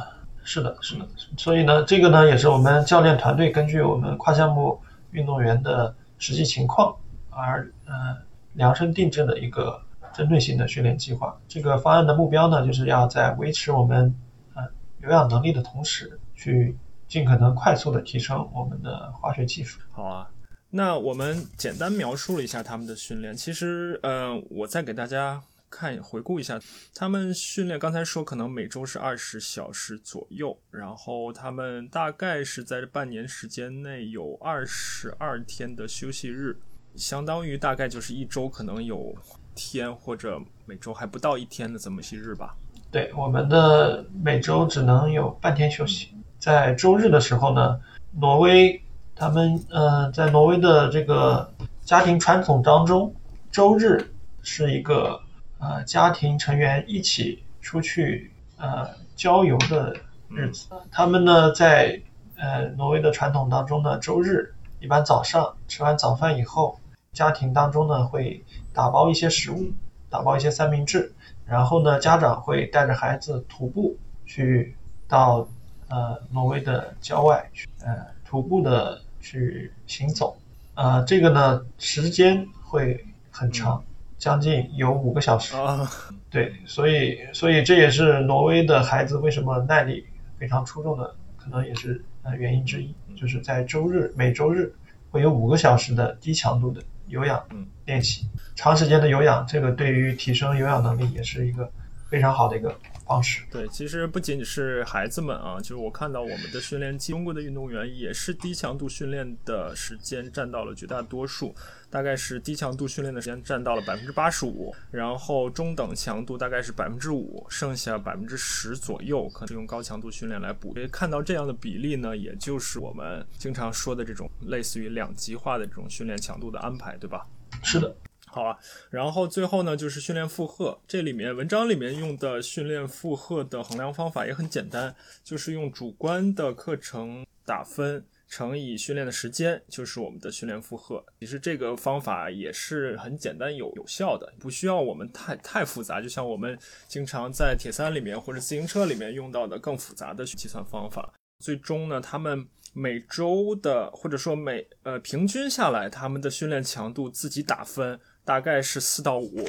是的，是的。所以呢，这个呢也是我们教练团队根据我们跨项目运动员的实际情况而呃量身定制的一个针对性的训练计划。这个方案的目标呢，就是要在维持我们呃有氧能力的同时去。尽可能快速的提升我们的滑雪技术。好啊，那我们简单描述了一下他们的训练。其实，呃，我再给大家看回顾一下他们训练。刚才说可能每周是二十小时左右，然后他们大概是在半年时间内有二十二天的休息日，相当于大概就是一周可能有天或者每周还不到一天的这么些日吧。对，我们的每周只能有半天休息。在周日的时候呢，挪威他们呃，在挪威的这个家庭传统当中，周日是一个呃家庭成员一起出去呃郊游的日子。他们呢在呃挪威的传统当中呢，周日一般早上吃完早饭以后，家庭当中呢会打包一些食物，打包一些三明治，然后呢家长会带着孩子徒步去到。呃，挪威的郊外去，呃，徒步的去行走，呃，这个呢时间会很长，将近有五个小时。啊，对，所以，所以这也是挪威的孩子为什么耐力非常出众的，可能也是呃原因之一，就是在周日每周日会有五个小时的低强度的有氧练习，长时间的有氧，这个对于提升有氧能力也是一个非常好的一个。方式对，其实不仅仅是孩子们啊，就是我看到我们的训练，中国的运动员也是低强度训练的时间占到了绝大多数，大概是低强度训练的时间占到了百分之八十五，然后中等强度大概是百分之五，剩下百分之十左右可能用高强度训练来补。看到这样的比例呢，也就是我们经常说的这种类似于两极化的这种训练强度的安排，对吧？是的。好啊，然后最后呢，就是训练负荷。这里面文章里面用的训练负荷的衡量方法也很简单，就是用主观的课程打分乘以训练的时间，就是我们的训练负荷。其实这个方法也是很简单有有效的，不需要我们太太复杂。就像我们经常在铁三里面或者自行车里面用到的更复杂的计算方法。最终呢，他们每周的或者说每呃平均下来，他们的训练强度自己打分。大概是四到五，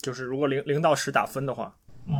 就是如果零零到十打分的话，嗯，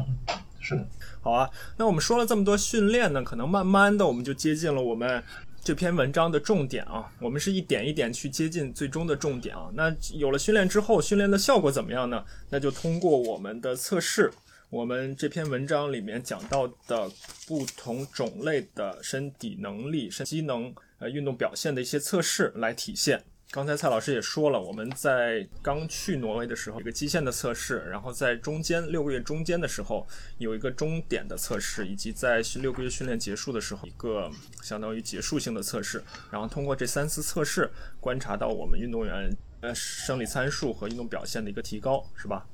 是的，好啊。那我们说了这么多训练呢，可能慢慢的我们就接近了我们这篇文章的重点啊。我们是一点一点去接近最终的重点啊。那有了训练之后，训练的效果怎么样呢？那就通过我们的测试，我们这篇文章里面讲到的不同种类的身体能力、身机能、呃运动表现的一些测试来体现。刚才蔡老师也说了，我们在刚去挪威的时候，一个基线的测试，然后在中间六个月中间的时候有一个终点的测试，以及在六个月训练结束的时候一个相当于结束性的测试。然后通过这三次测试，观察到我们运动员呃生理参数和运动表现的一个提高，是吧？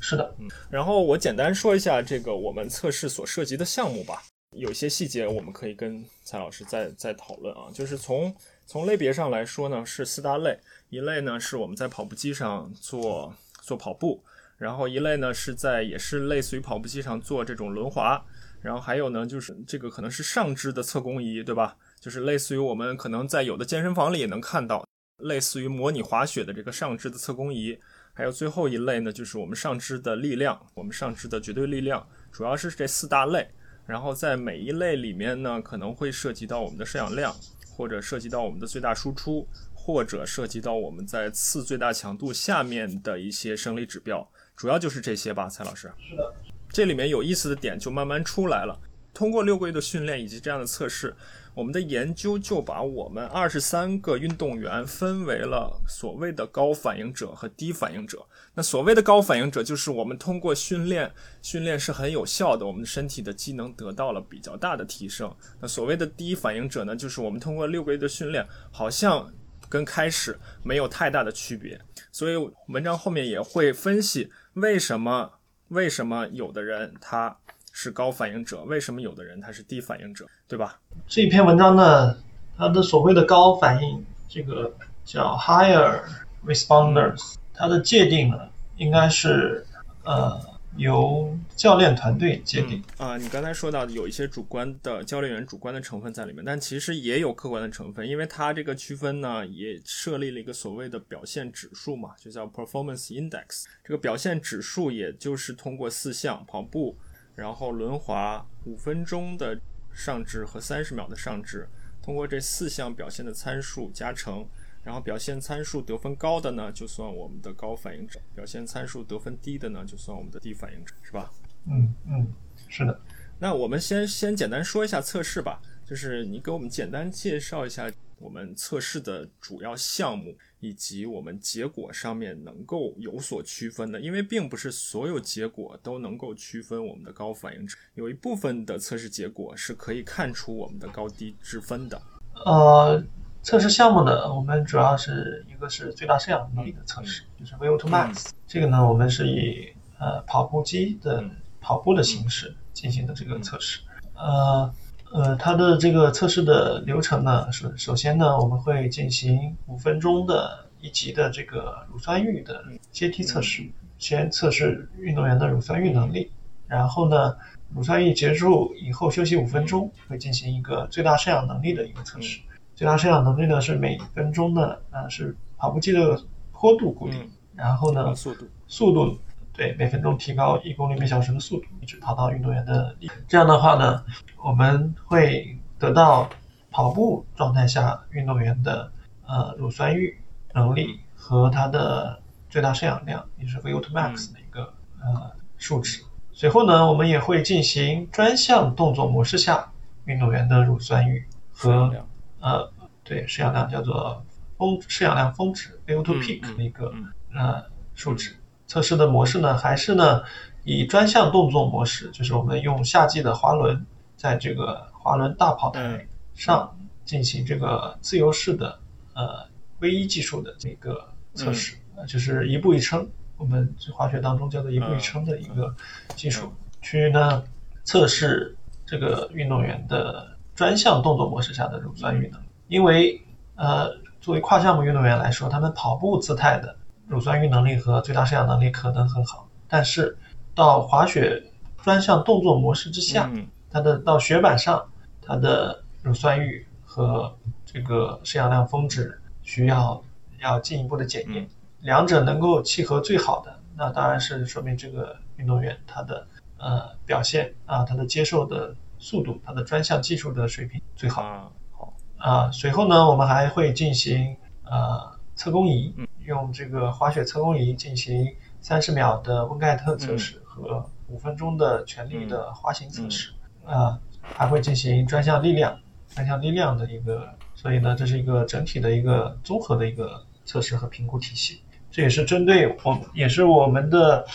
是的，嗯。然后我简单说一下这个我们测试所涉及的项目吧，有些细节我们可以跟蔡老师再再讨论啊，就是从。从类别上来说呢，是四大类。一类呢是我们在跑步机上做做跑步，然后一类呢是在也是类似于跑步机上做这种轮滑，然后还有呢就是这个可能是上肢的测功仪，对吧？就是类似于我们可能在有的健身房里也能看到，类似于模拟滑雪的这个上肢的测功仪。还有最后一类呢，就是我们上肢的力量，我们上肢的绝对力量，主要是这四大类。然后在每一类里面呢，可能会涉及到我们的摄氧量。或者涉及到我们的最大输出，或者涉及到我们在次最大强度下面的一些生理指标，主要就是这些吧，蔡老师。是的，这里面有意思的点就慢慢出来了。通过六个月的训练以及这样的测试，我们的研究就把我们二十三个运动员分为了所谓的高反应者和低反应者。那所谓的高反应者，就是我们通过训练，训练是很有效的，我们身体的机能得到了比较大的提升。那所谓的低反应者呢，就是我们通过六个月的训练，好像跟开始没有太大的区别。所以文章后面也会分析为什么为什么有的人他。是高反应者，为什么有的人他是低反应者，对吧？这篇文章呢，它的所谓的高反应，这个叫 higher responders，它的界定呢，应该是呃由教练团队界定啊。你刚才说到有一些主观的教练员主观的成分在里面，但其实也有客观的成分，因为它这个区分呢，也设立了一个所谓的表现指数嘛，就叫 performance index。这个表现指数也就是通过四项跑步。然后轮滑五分钟的上肢和三十秒的上肢，通过这四项表现的参数加成，然后表现参数得分高的呢，就算我们的高反应者；表现参数得分低的呢，就算我们的低反应者，是吧？嗯嗯，是的。那我们先先简单说一下测试吧，就是你给我们简单介绍一下我们测试的主要项目。以及我们结果上面能够有所区分的，因为并不是所有结果都能够区分我们的高反应者，有一部分的测试结果是可以看出我们的高低之分的。呃，测试项目呢，我们主要是一个是最大摄氧能力的测试，就是 VO2 max。这个呢，我们是以呃跑步机的跑步的形式进行的这个测试。呃。呃，它的这个测试的流程呢，是首先呢，我们会进行五分钟的一级的这个乳酸阈的阶梯测试，先测试运动员的乳酸阈能力，然后呢，乳酸阈结束以后休息五分钟，会进行一个最大摄氧能力的一个测试。最大摄氧能力呢是每分钟的，呃，是跑步机的坡度固定，然后呢，速度，速度。对，每分钟提高一公里每小时的速度，一直跑到运动员的力。这样的话呢，我们会得到跑步状态下运动员的呃乳酸阈能力和他的最大摄氧量，也是 VO2 max 的一个呃数值。随后呢，我们也会进行专项动作模式下运动员的乳酸阈和呃对摄氧量叫做峰摄氧量峰值 VO2 peak 的一个呃数值。测试的模式呢，还是呢以专项动作模式，就是我们用夏季的滑轮，在这个滑轮大跑台上进行这个自由式的呃 V 一技术的这个测试，就是一步一撑，我们滑雪当中叫做一步一撑的一个技术，去呢测试这个运动员的专项动作模式下的乳酸阈能力，因为呃作为跨项目运动员来说，他们跑步姿态的。乳酸阈能力和最大摄氧能力可能很好，但是到滑雪专项动作模式之下，它的到雪板上，它的乳酸阈和这个摄氧量峰值需要要进一步的检验，两者能够契合最好的，那当然是说明这个运动员他的呃表现啊，他的接受的速度，它的专项技术的水平最好。好啊，随后呢，我们还会进行呃测功仪。用这个滑雪测功仪进行三十秒的温盖特测试和五分钟的全力的滑行测试，啊，还会进行专项力量、专项力量的一个，所以呢，这是一个整体的一个综合的一个测试和评估体系。这也是针对我，也是我们的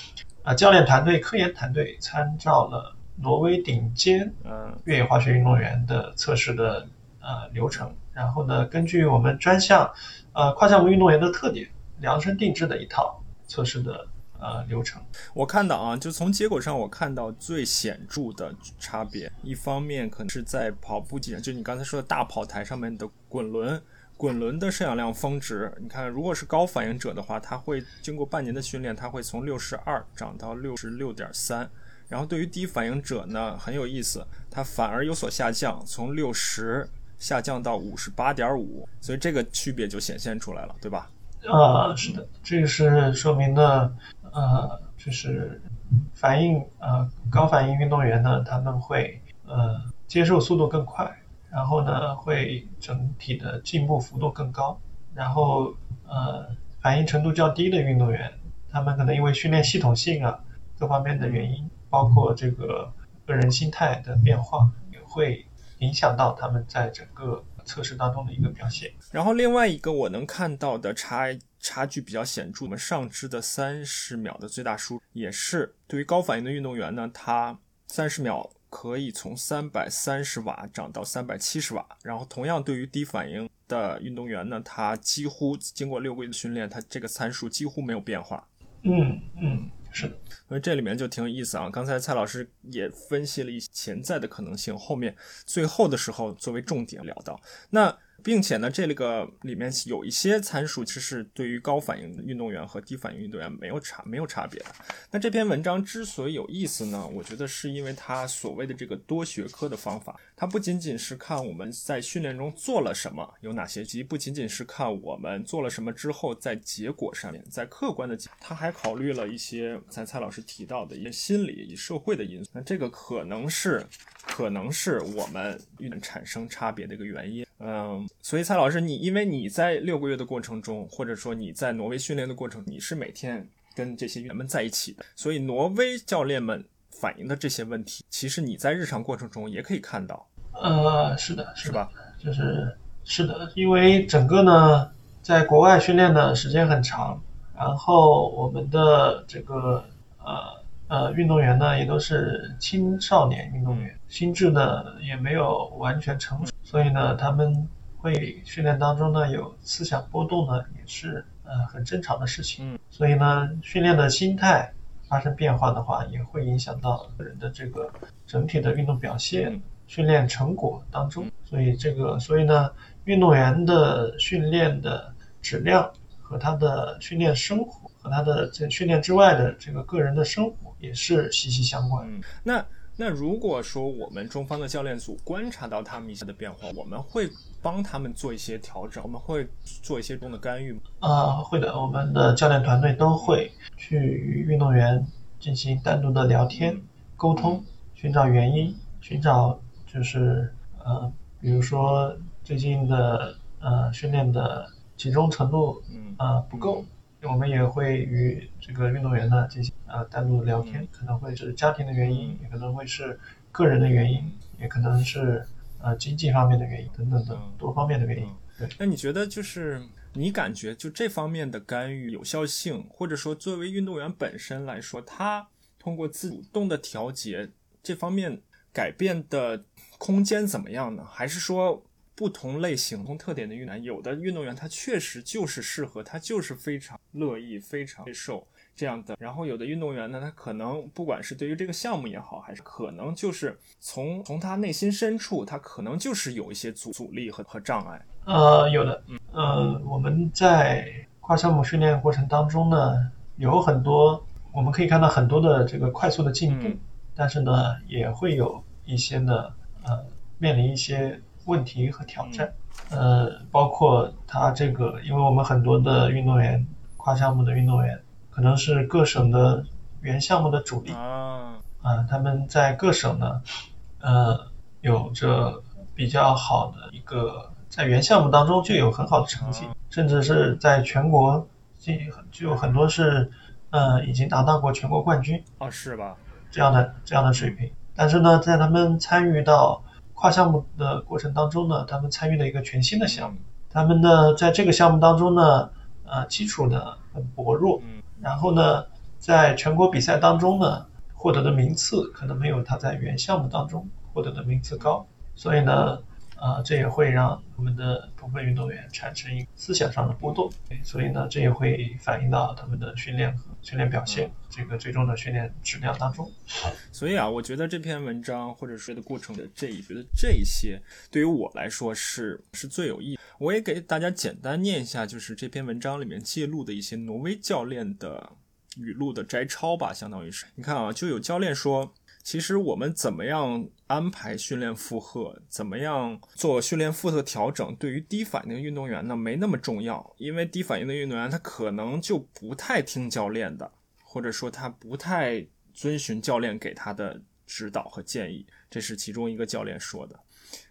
啊教练团队、科研团队参照了挪威顶尖嗯越野滑雪运动员的测试的呃流程，然后呢，根据我们专项呃跨项目运动员的特点。量身定制的一套测试的呃流程，我看到啊，就从结果上我看到最显著的差别，一方面可能是在跑步机上，就你刚才说的大跑台上面的滚轮，滚轮的摄氧量峰值，你看如果是高反应者的话，他会经过半年的训练，他会从六十二涨到六十六点三，然后对于低反应者呢很有意思，它反而有所下降，从六十下降到五十八点五，所以这个区别就显现出来了，对吧？啊，是的，这个是说明呢，呃，就是反应呃高反应运动员呢，他们会呃接受速度更快，然后呢会整体的进步幅度更高，然后呃反应程度较低的运动员，他们可能因为训练系统性啊各方面的原因，包括这个个人心态的变化，也会影响到他们在整个测试当中的一个表现。然后另外一个我能看到的差差距比较显著，我们上肢的三十秒的最大输也是对于高反应的运动员呢，他三十秒。可以从三百三十瓦涨到三百七十瓦，然后同样对于低反应的运动员呢，他几乎经过六个月的训练，他这个参数几乎没有变化。嗯嗯，是的，所以这里面就挺有意思啊。刚才蔡老师也分析了一些潜在的可能性，后面最后的时候作为重点聊到那。并且呢，这个里面有一些参数，其实对于高反应运动员和低反应运动员没有差没有差别的。那这篇文章之所以有意思呢，我觉得是因为它所谓的这个多学科的方法，它不仅仅是看我们在训练中做了什么，有哪些，及不仅仅是看我们做了什么之后在结果上面，在客观的，他还考虑了一些才蔡老师提到的一些心理与社会的因素。那这个可能是。可能是我们运产生差别的一个原因，嗯，所以蔡老师，你因为你在六个月的过程中，或者说你在挪威训练的过程，你是每天跟这些员们在一起的，所以挪威教练们反映的这些问题，其实你在日常过程中也可以看到。呃，是的，是吧？就是是的，因为整个呢，在国外训练的时间很长，然后我们的这个呃。呃，运动员呢也都是青少年运动员，心智呢也没有完全成熟，所以呢他们会训练当中呢有思想波动呢也是呃很正常的事情。所以呢训练的心态发生变化的话，也会影响到人的这个整体的运动表现、训练成果当中。所以这个，所以呢运动员的训练的质量和他的训练生活和他的在训练之外的这个个人的生活。也是息息相关。嗯，那那如果说我们中方的教练组观察到他们一些的变化，我们会帮他们做一些调整，我们会做一些中的干预吗？啊，会的，我们的教练团队都会去与运动员进行单独的聊天沟通，寻找原因，寻找就是呃，比如说最近的呃训练的集中程度嗯啊不够。我们也会与这个运动员呢进行呃单独的聊天，可能会是家庭的原因，也可能会是个人的原因，也可能是呃经济方面的原因等等等多方面的原因。对，那你觉得就是你感觉就这方面的干预有效性，或者说作为运动员本身来说，他通过自主动的调节这方面改变的空间怎么样呢？还是说？不同类型、不同特点的运动员，有的运动员他确实就是适合，他就是非常乐意、非常接受这样的。然后有的运动员呢，他可能不管是对于这个项目也好，还是可能就是从从他内心深处，他可能就是有一些阻阻力和和障碍。呃，有的，呃，我们在跨项目训练过程当中呢，有很多我们可以看到很多的这个快速的进步，但是呢，也会有一些呢，呃，面临一些。问题和挑战，呃，包括他这个，因为我们很多的运动员，跨项目的运动员，可能是各省的原项目的主力。啊，啊，他们在各省呢，呃，有着比较好的一个，在原项目当中就有很好的成绩，甚至是在全国就就很多是，呃，已经达到过全国冠军啊，是吧？这样的这样的水平，但是呢，在他们参与到跨项目的过程当中呢，他们参与了一个全新的项目。他们呢，在这个项目当中呢，呃，基础呢很薄弱。然后呢，在全国比赛当中呢，获得的名次可能没有他在原项目当中获得的名次高。所以呢。啊，这也会让我们的部分运动员产生一个思想上的波动，所以呢，这也会反映到他们的训练和训练表现，这个最终的训练质量当中。所以啊，我觉得这篇文章或者说的过程的这一觉得这一些对于我来说是是最有意义。我也给大家简单念一下，就是这篇文章里面记录的一些挪威教练的语录的摘抄吧，相当于是。你看啊，就有教练说。其实我们怎么样安排训练负荷，怎么样做训练负荷调整，对于低反应运动员呢没那么重要，因为低反应的运动员他可能就不太听教练的，或者说他不太遵循教练给他的指导和建议，这是其中一个教练说的。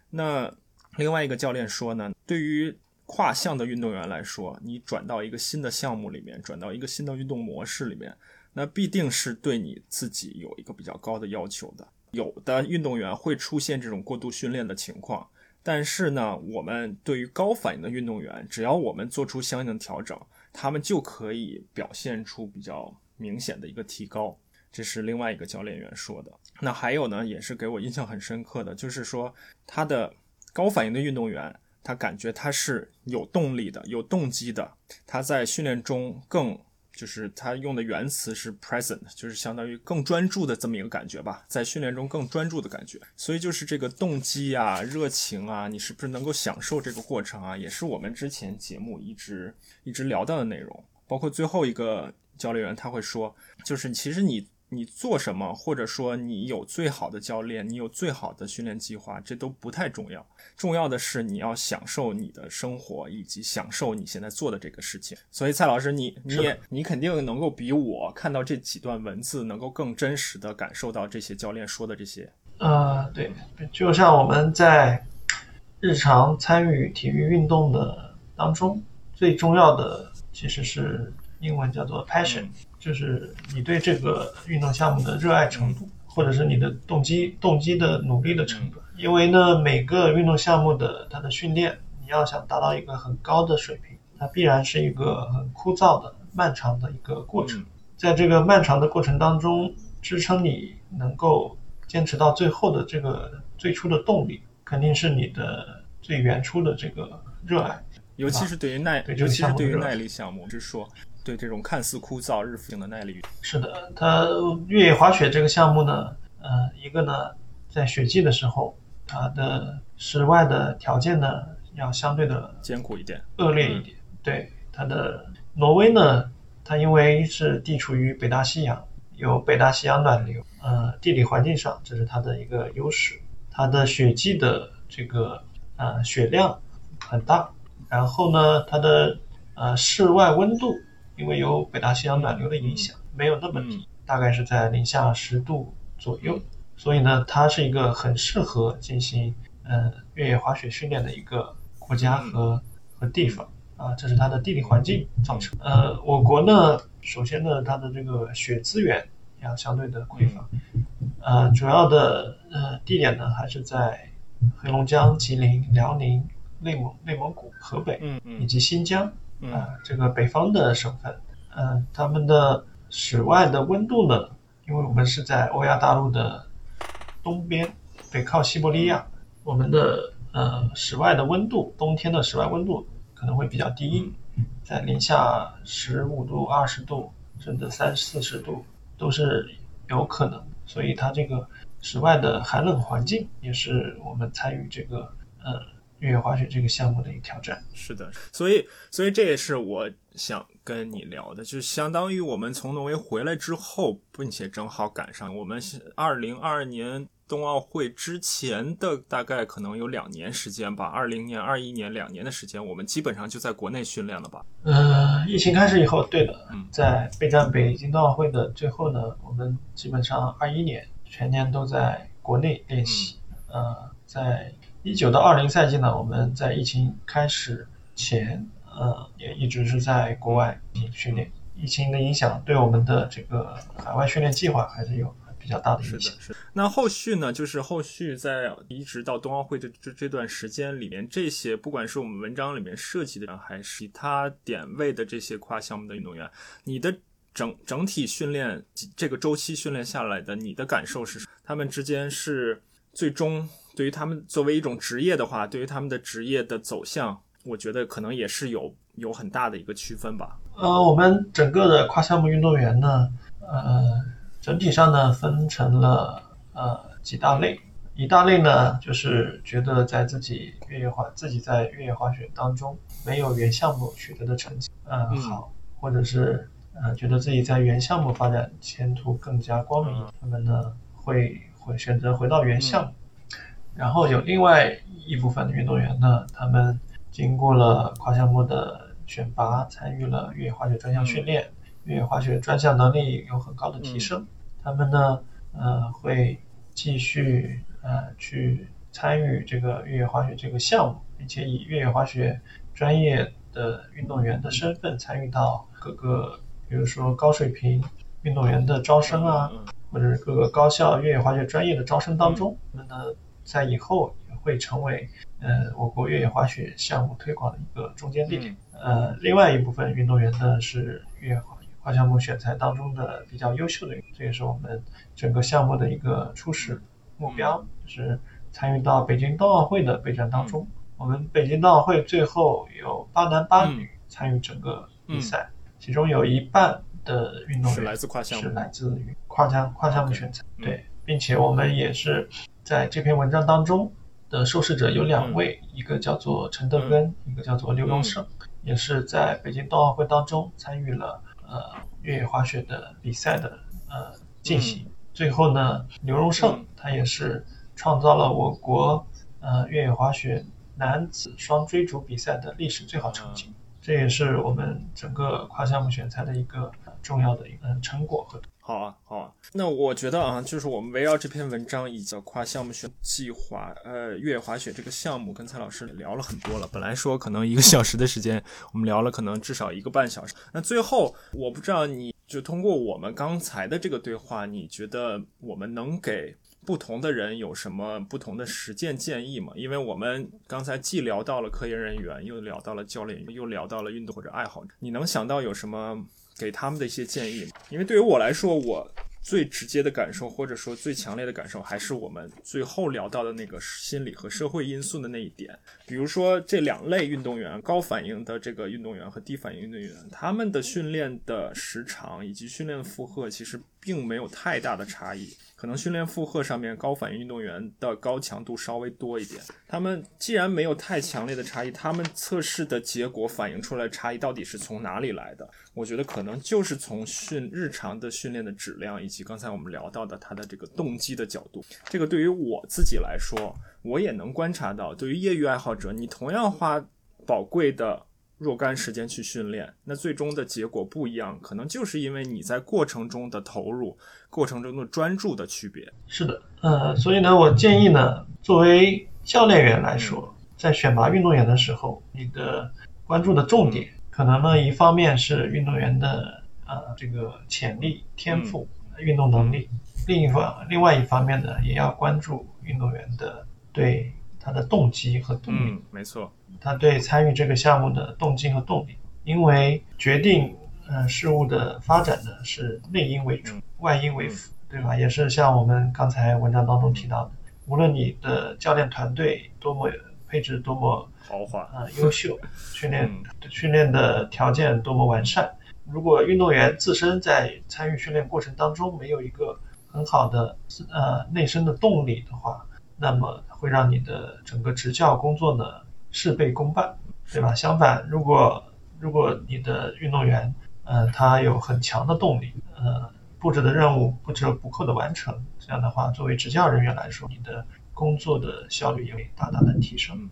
那另外一个教练说呢，对于跨项的运动员来说，你转到一个新的项目里面，转到一个新的运动模式里面，那必定是对你自己有一个比较高的要求的。有的运动员会出现这种过度训练的情况，但是呢，我们对于高反应的运动员，只要我们做出相应的调整，他们就可以表现出比较明显的一个提高。这是另外一个教练员说的。那还有呢，也是给我印象很深刻的，就是说他的高反应的运动员，他感觉他是有动力的、有动机的，他在训练中更。就是他用的原词是 present，就是相当于更专注的这么一个感觉吧，在训练中更专注的感觉。所以就是这个动机啊、热情啊，你是不是能够享受这个过程啊？也是我们之前节目一直一直聊到的内容。包括最后一个教练员他会说，就是其实你。你做什么，或者说你有最好的教练，你有最好的训练计划，这都不太重要。重要的是你要享受你的生活，以及享受你现在做的这个事情。所以，蔡老师，你你也你肯定能够比我看到这几段文字，能够更真实的感受到这些教练说的这些。呃，对，就像我们在日常参与体育运动的当中，最重要的其实是英文叫做 passion。就是你对这个运动项目的热爱程度，或者是你的动机、动机的努力的程度。因为呢，每个运动项目的它的训练，你要想达到一个很高的水平，它必然是一个很枯燥的、漫长的一个过程。在这个漫长的过程当中，支撑你能够坚持到最后的这个最初的动力，肯定是你的最原初的这个热爱。尤其是对于耐，尤其是对于耐力项目，是说。对这种看似枯燥、日复性的耐力，是的，它越野滑雪这个项目呢，呃，一个呢，在雪季的时候，它的室外的条件呢要相对的艰苦一点、恶劣一点。对，它的挪威呢，它因为是地处于北大西洋，有北大西洋暖流，呃，地理环境上这是它的一个优势。它的雪季的这个呃雪量很大，然后呢，它的呃室外温度。因为有北大西洋暖流的影响，没有那么低，大概是在零下十度左右，所以呢，它是一个很适合进行呃越野滑雪训练的一个国家和和地方。啊，这是它的地理环境造成。呃，我国呢，首先呢，它的这个雪资源要相对的匮乏，呃，主要的呃地点呢还是在黑龙江、吉林、辽宁、内蒙、内蒙古、河北以及新疆。啊，这个北方的省份，嗯，他们的室外的温度呢？因为我们是在欧亚大陆的东边，北靠西伯利亚，我们的呃室外的温度，冬天的室外温度可能会比较低，在零下十五度、二十度，甚至三四十度都是有可能。所以它这个室外的寒冷环境也是我们参与这个呃。越野滑雪这个项目的一个挑战，是的，所以，所以这也是我想跟你聊的，就是相当于我们从挪威回来之后，并且正好赶上我们是二零二二年冬奥会之前的大概可能有两年时间吧，二零年、二一年两年的时间，我们基本上就在国内训练了吧？呃，疫情开始以后，对的，在备战北京冬奥会的最后呢，我们基本上二一年全年都在国内练习，呃，在。一九到二零赛季呢，我们在疫情开始前，呃，也一直是在国外进行训练。疫情的影响对我们的这个海外训练计划还是有比较大的影响。是的，是。那后续呢？就是后续在一直到冬奥会这这这段时间里面，这些不管是我们文章里面涉及的，还是其他点位的这些跨项目的运动员，你的整整体训练这个周期训练下来的，你的感受是？他们之间是最终？对于他们作为一种职业的话，对于他们的职业的走向，我觉得可能也是有有很大的一个区分吧。呃，我们整个的跨项目运动员呢，呃，整体上呢分成了呃几大类。一大类呢，就是觉得在自己越野滑自己在越野滑雪当中没有原项目取得的成绩，嗯，好，或者是呃觉得自己在原项目发展前途更加光明，他们呢会会选择回到原项目。然后有另外一部分的运动员呢，他们经过了跨项目的选拔，参与了越野滑雪专项训练，越野滑雪专项能力有很高的提升。他们呢，呃，会继续呃去参与这个越野滑雪这个项目，并且以越野滑雪专业的运动员的身份参与到各个，比如说高水平运动员的招生啊，或者是各个高校越野滑雪专业的招生当中，那么呢，在以后也会成为呃我国越野滑雪项目推广的一个中坚地点。呃，另外一部分运动员呢是越野滑跨项目选材当中的比较优秀的，这也是我们整个项目的一个初始目标，就是参与到北京冬奥会的备战当中。我们北京冬奥会最后有八男八女参与整个比赛，其中有一半的运动员是来自跨项目，是来自于跨项跨项目选材。对，并且我们也是在这篇文章当中的受试者有两位，一个叫做陈德根，一个叫做刘荣胜，也是在北京冬奥会当中参与了呃越野滑雪的比赛的呃进行。最后呢，刘荣胜他也是创造了我国呃越野滑雪。男子双追逐比赛的历史最好成绩，这也是我们整个跨项目选材的一个重要的一个成果和。好啊，好啊。那我觉得啊，就是我们围绕这篇文章以及跨项目学计划，呃，越野滑雪这个项目，跟蔡老师聊了很多了。本来说可能一个小时的时间，我们聊了可能至少一个半小时。那最后，我不知道你就通过我们刚才的这个对话，你觉得我们能给？不同的人有什么不同的实践建议吗？因为我们刚才既聊到了科研人员，又聊到了教练，又聊到了运动或者爱好者，你能想到有什么给他们的一些建议？因为对于我来说，我。最直接的感受，或者说最强烈的感受，还是我们最后聊到的那个心理和社会因素的那一点。比如说，这两类运动员，高反应的这个运动员和低反应运动员，他们的训练的时长以及训练负荷，其实并没有太大的差异。可能训练负荷上面，高反应运动员的高强度稍微多一点。他们既然没有太强烈的差异，他们测试的结果反映出来差异到底是从哪里来的？我觉得可能就是从训日常的训练的质量，以及刚才我们聊到的他的这个动机的角度。这个对于我自己来说，我也能观察到，对于业余爱好者，你同样花宝贵的。若干时间去训练，那最终的结果不一样，可能就是因为你在过程中的投入、过程中的专注的区别。是的，呃，所以呢，我建议呢，作为教练员来说，在选拔运动员的时候，你的关注的重点，可能呢，一方面是运动员的呃这个潜力、天赋、运动能力，另一方另外一方面呢，也要关注运动员的对他的动机和动力。嗯，没错。他对参与这个项目的动机和动力，因为决定呃事物的发展呢是内因为主，外因为辅，对吧？也是像我们刚才文章当中提到的，无论你的教练团队多么配置多么豪华啊优秀，训练训练的条件多么完善，如果运动员自身在参与训练过程当中没有一个很好的呃内生的动力的话，那么会让你的整个执教工作呢？事倍功半，对吧？相反，如果如果你的运动员，呃，他有很强的动力，呃，布置的任务不折不扣的完成，这样的话，作为执教人员来说，你的工作的效率也会大大的提升。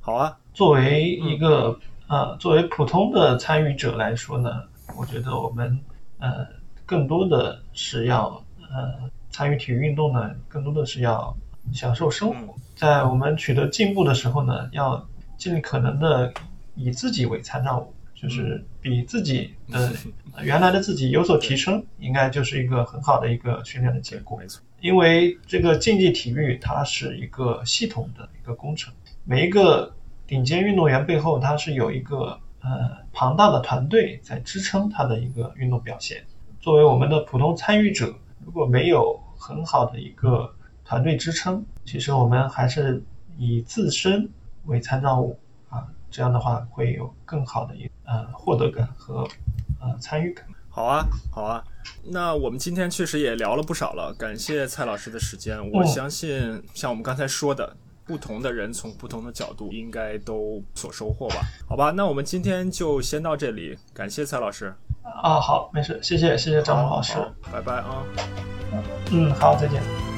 好啊，作为一个呃，作为普通的参与者来说呢，我觉得我们呃，更多的是要呃，参与体育运动呢，更多的是要享受生活。在我们取得进步的时候呢，要尽可能的以自己为参照物，就是比自己的 原来的自己有所提升，应该就是一个很好的一个训练的结果。没错，因为这个竞技体育它是一个系统的一个工程，每一个顶尖运动员背后，它是有一个呃庞大的团队在支撑他的一个运动表现。作为我们的普通参与者，如果没有很好的一个团队支撑，其实我们还是以自身。为参照物啊，这样的话会有更好的一呃获得感和呃参与感。好啊，好啊，那我们今天确实也聊了不少了，感谢蔡老师的时间。我相信像我们刚才说的，不同的人从不同的角度应该都所收获吧？好吧，那我们今天就先到这里，感谢蔡老师。啊，好，没事，谢谢谢谢张老师，拜拜啊。嗯，好，再见。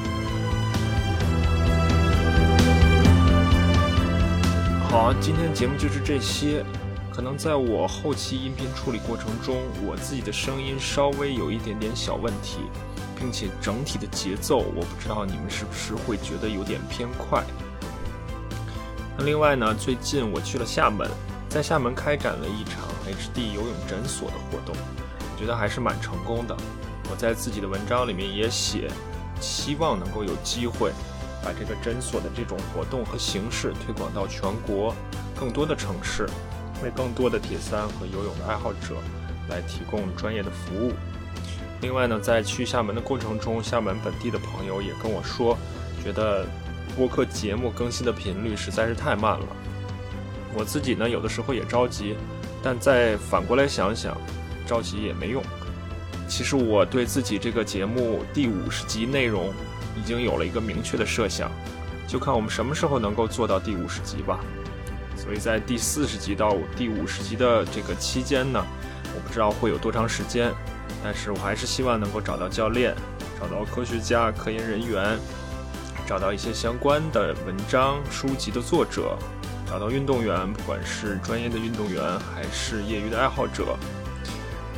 好，今天的节目就是这些。可能在我后期音频处理过程中，我自己的声音稍微有一点点小问题，并且整体的节奏，我不知道你们是不是会觉得有点偏快。那另外呢，最近我去了厦门，在厦门开展了一场 HD 游泳诊所的活动，我觉得还是蛮成功的。我在自己的文章里面也写，希望能够有机会把这个诊所的这种活动和形式推广到全国更多的城市，为更多的铁三和游泳的爱好者来提供专业的服务。另外呢，在去厦门的过程中，厦门本地的朋友也跟我说，觉得播客节目更新的频率实在是太慢了。我自己呢，有的时候也着急，但再反过来想想，着急也没用。其实我对自己这个节目第五十集内容已经有了一个明确的设想，就看我们什么时候能够做到第五十集吧。所以在第四十集到第五十集的这个期间呢，我不知道会有多长时间，但是我还是希望能够找到教练，找到科学家、科研人员，找到一些相关的文章、书籍的作者，找到运动员，不管是专业的运动员还是业余的爱好者。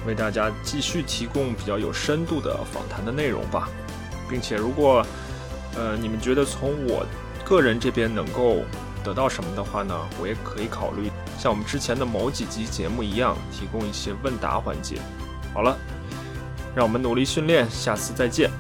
为大家继续提供比较有深度的访谈的内容吧，并且如果，呃，你们觉得从我个人这边能够得到什么的话呢，我也可以考虑像我们之前的某几集节目一样，提供一些问答环节。好了，让我们努力训练，下次再见。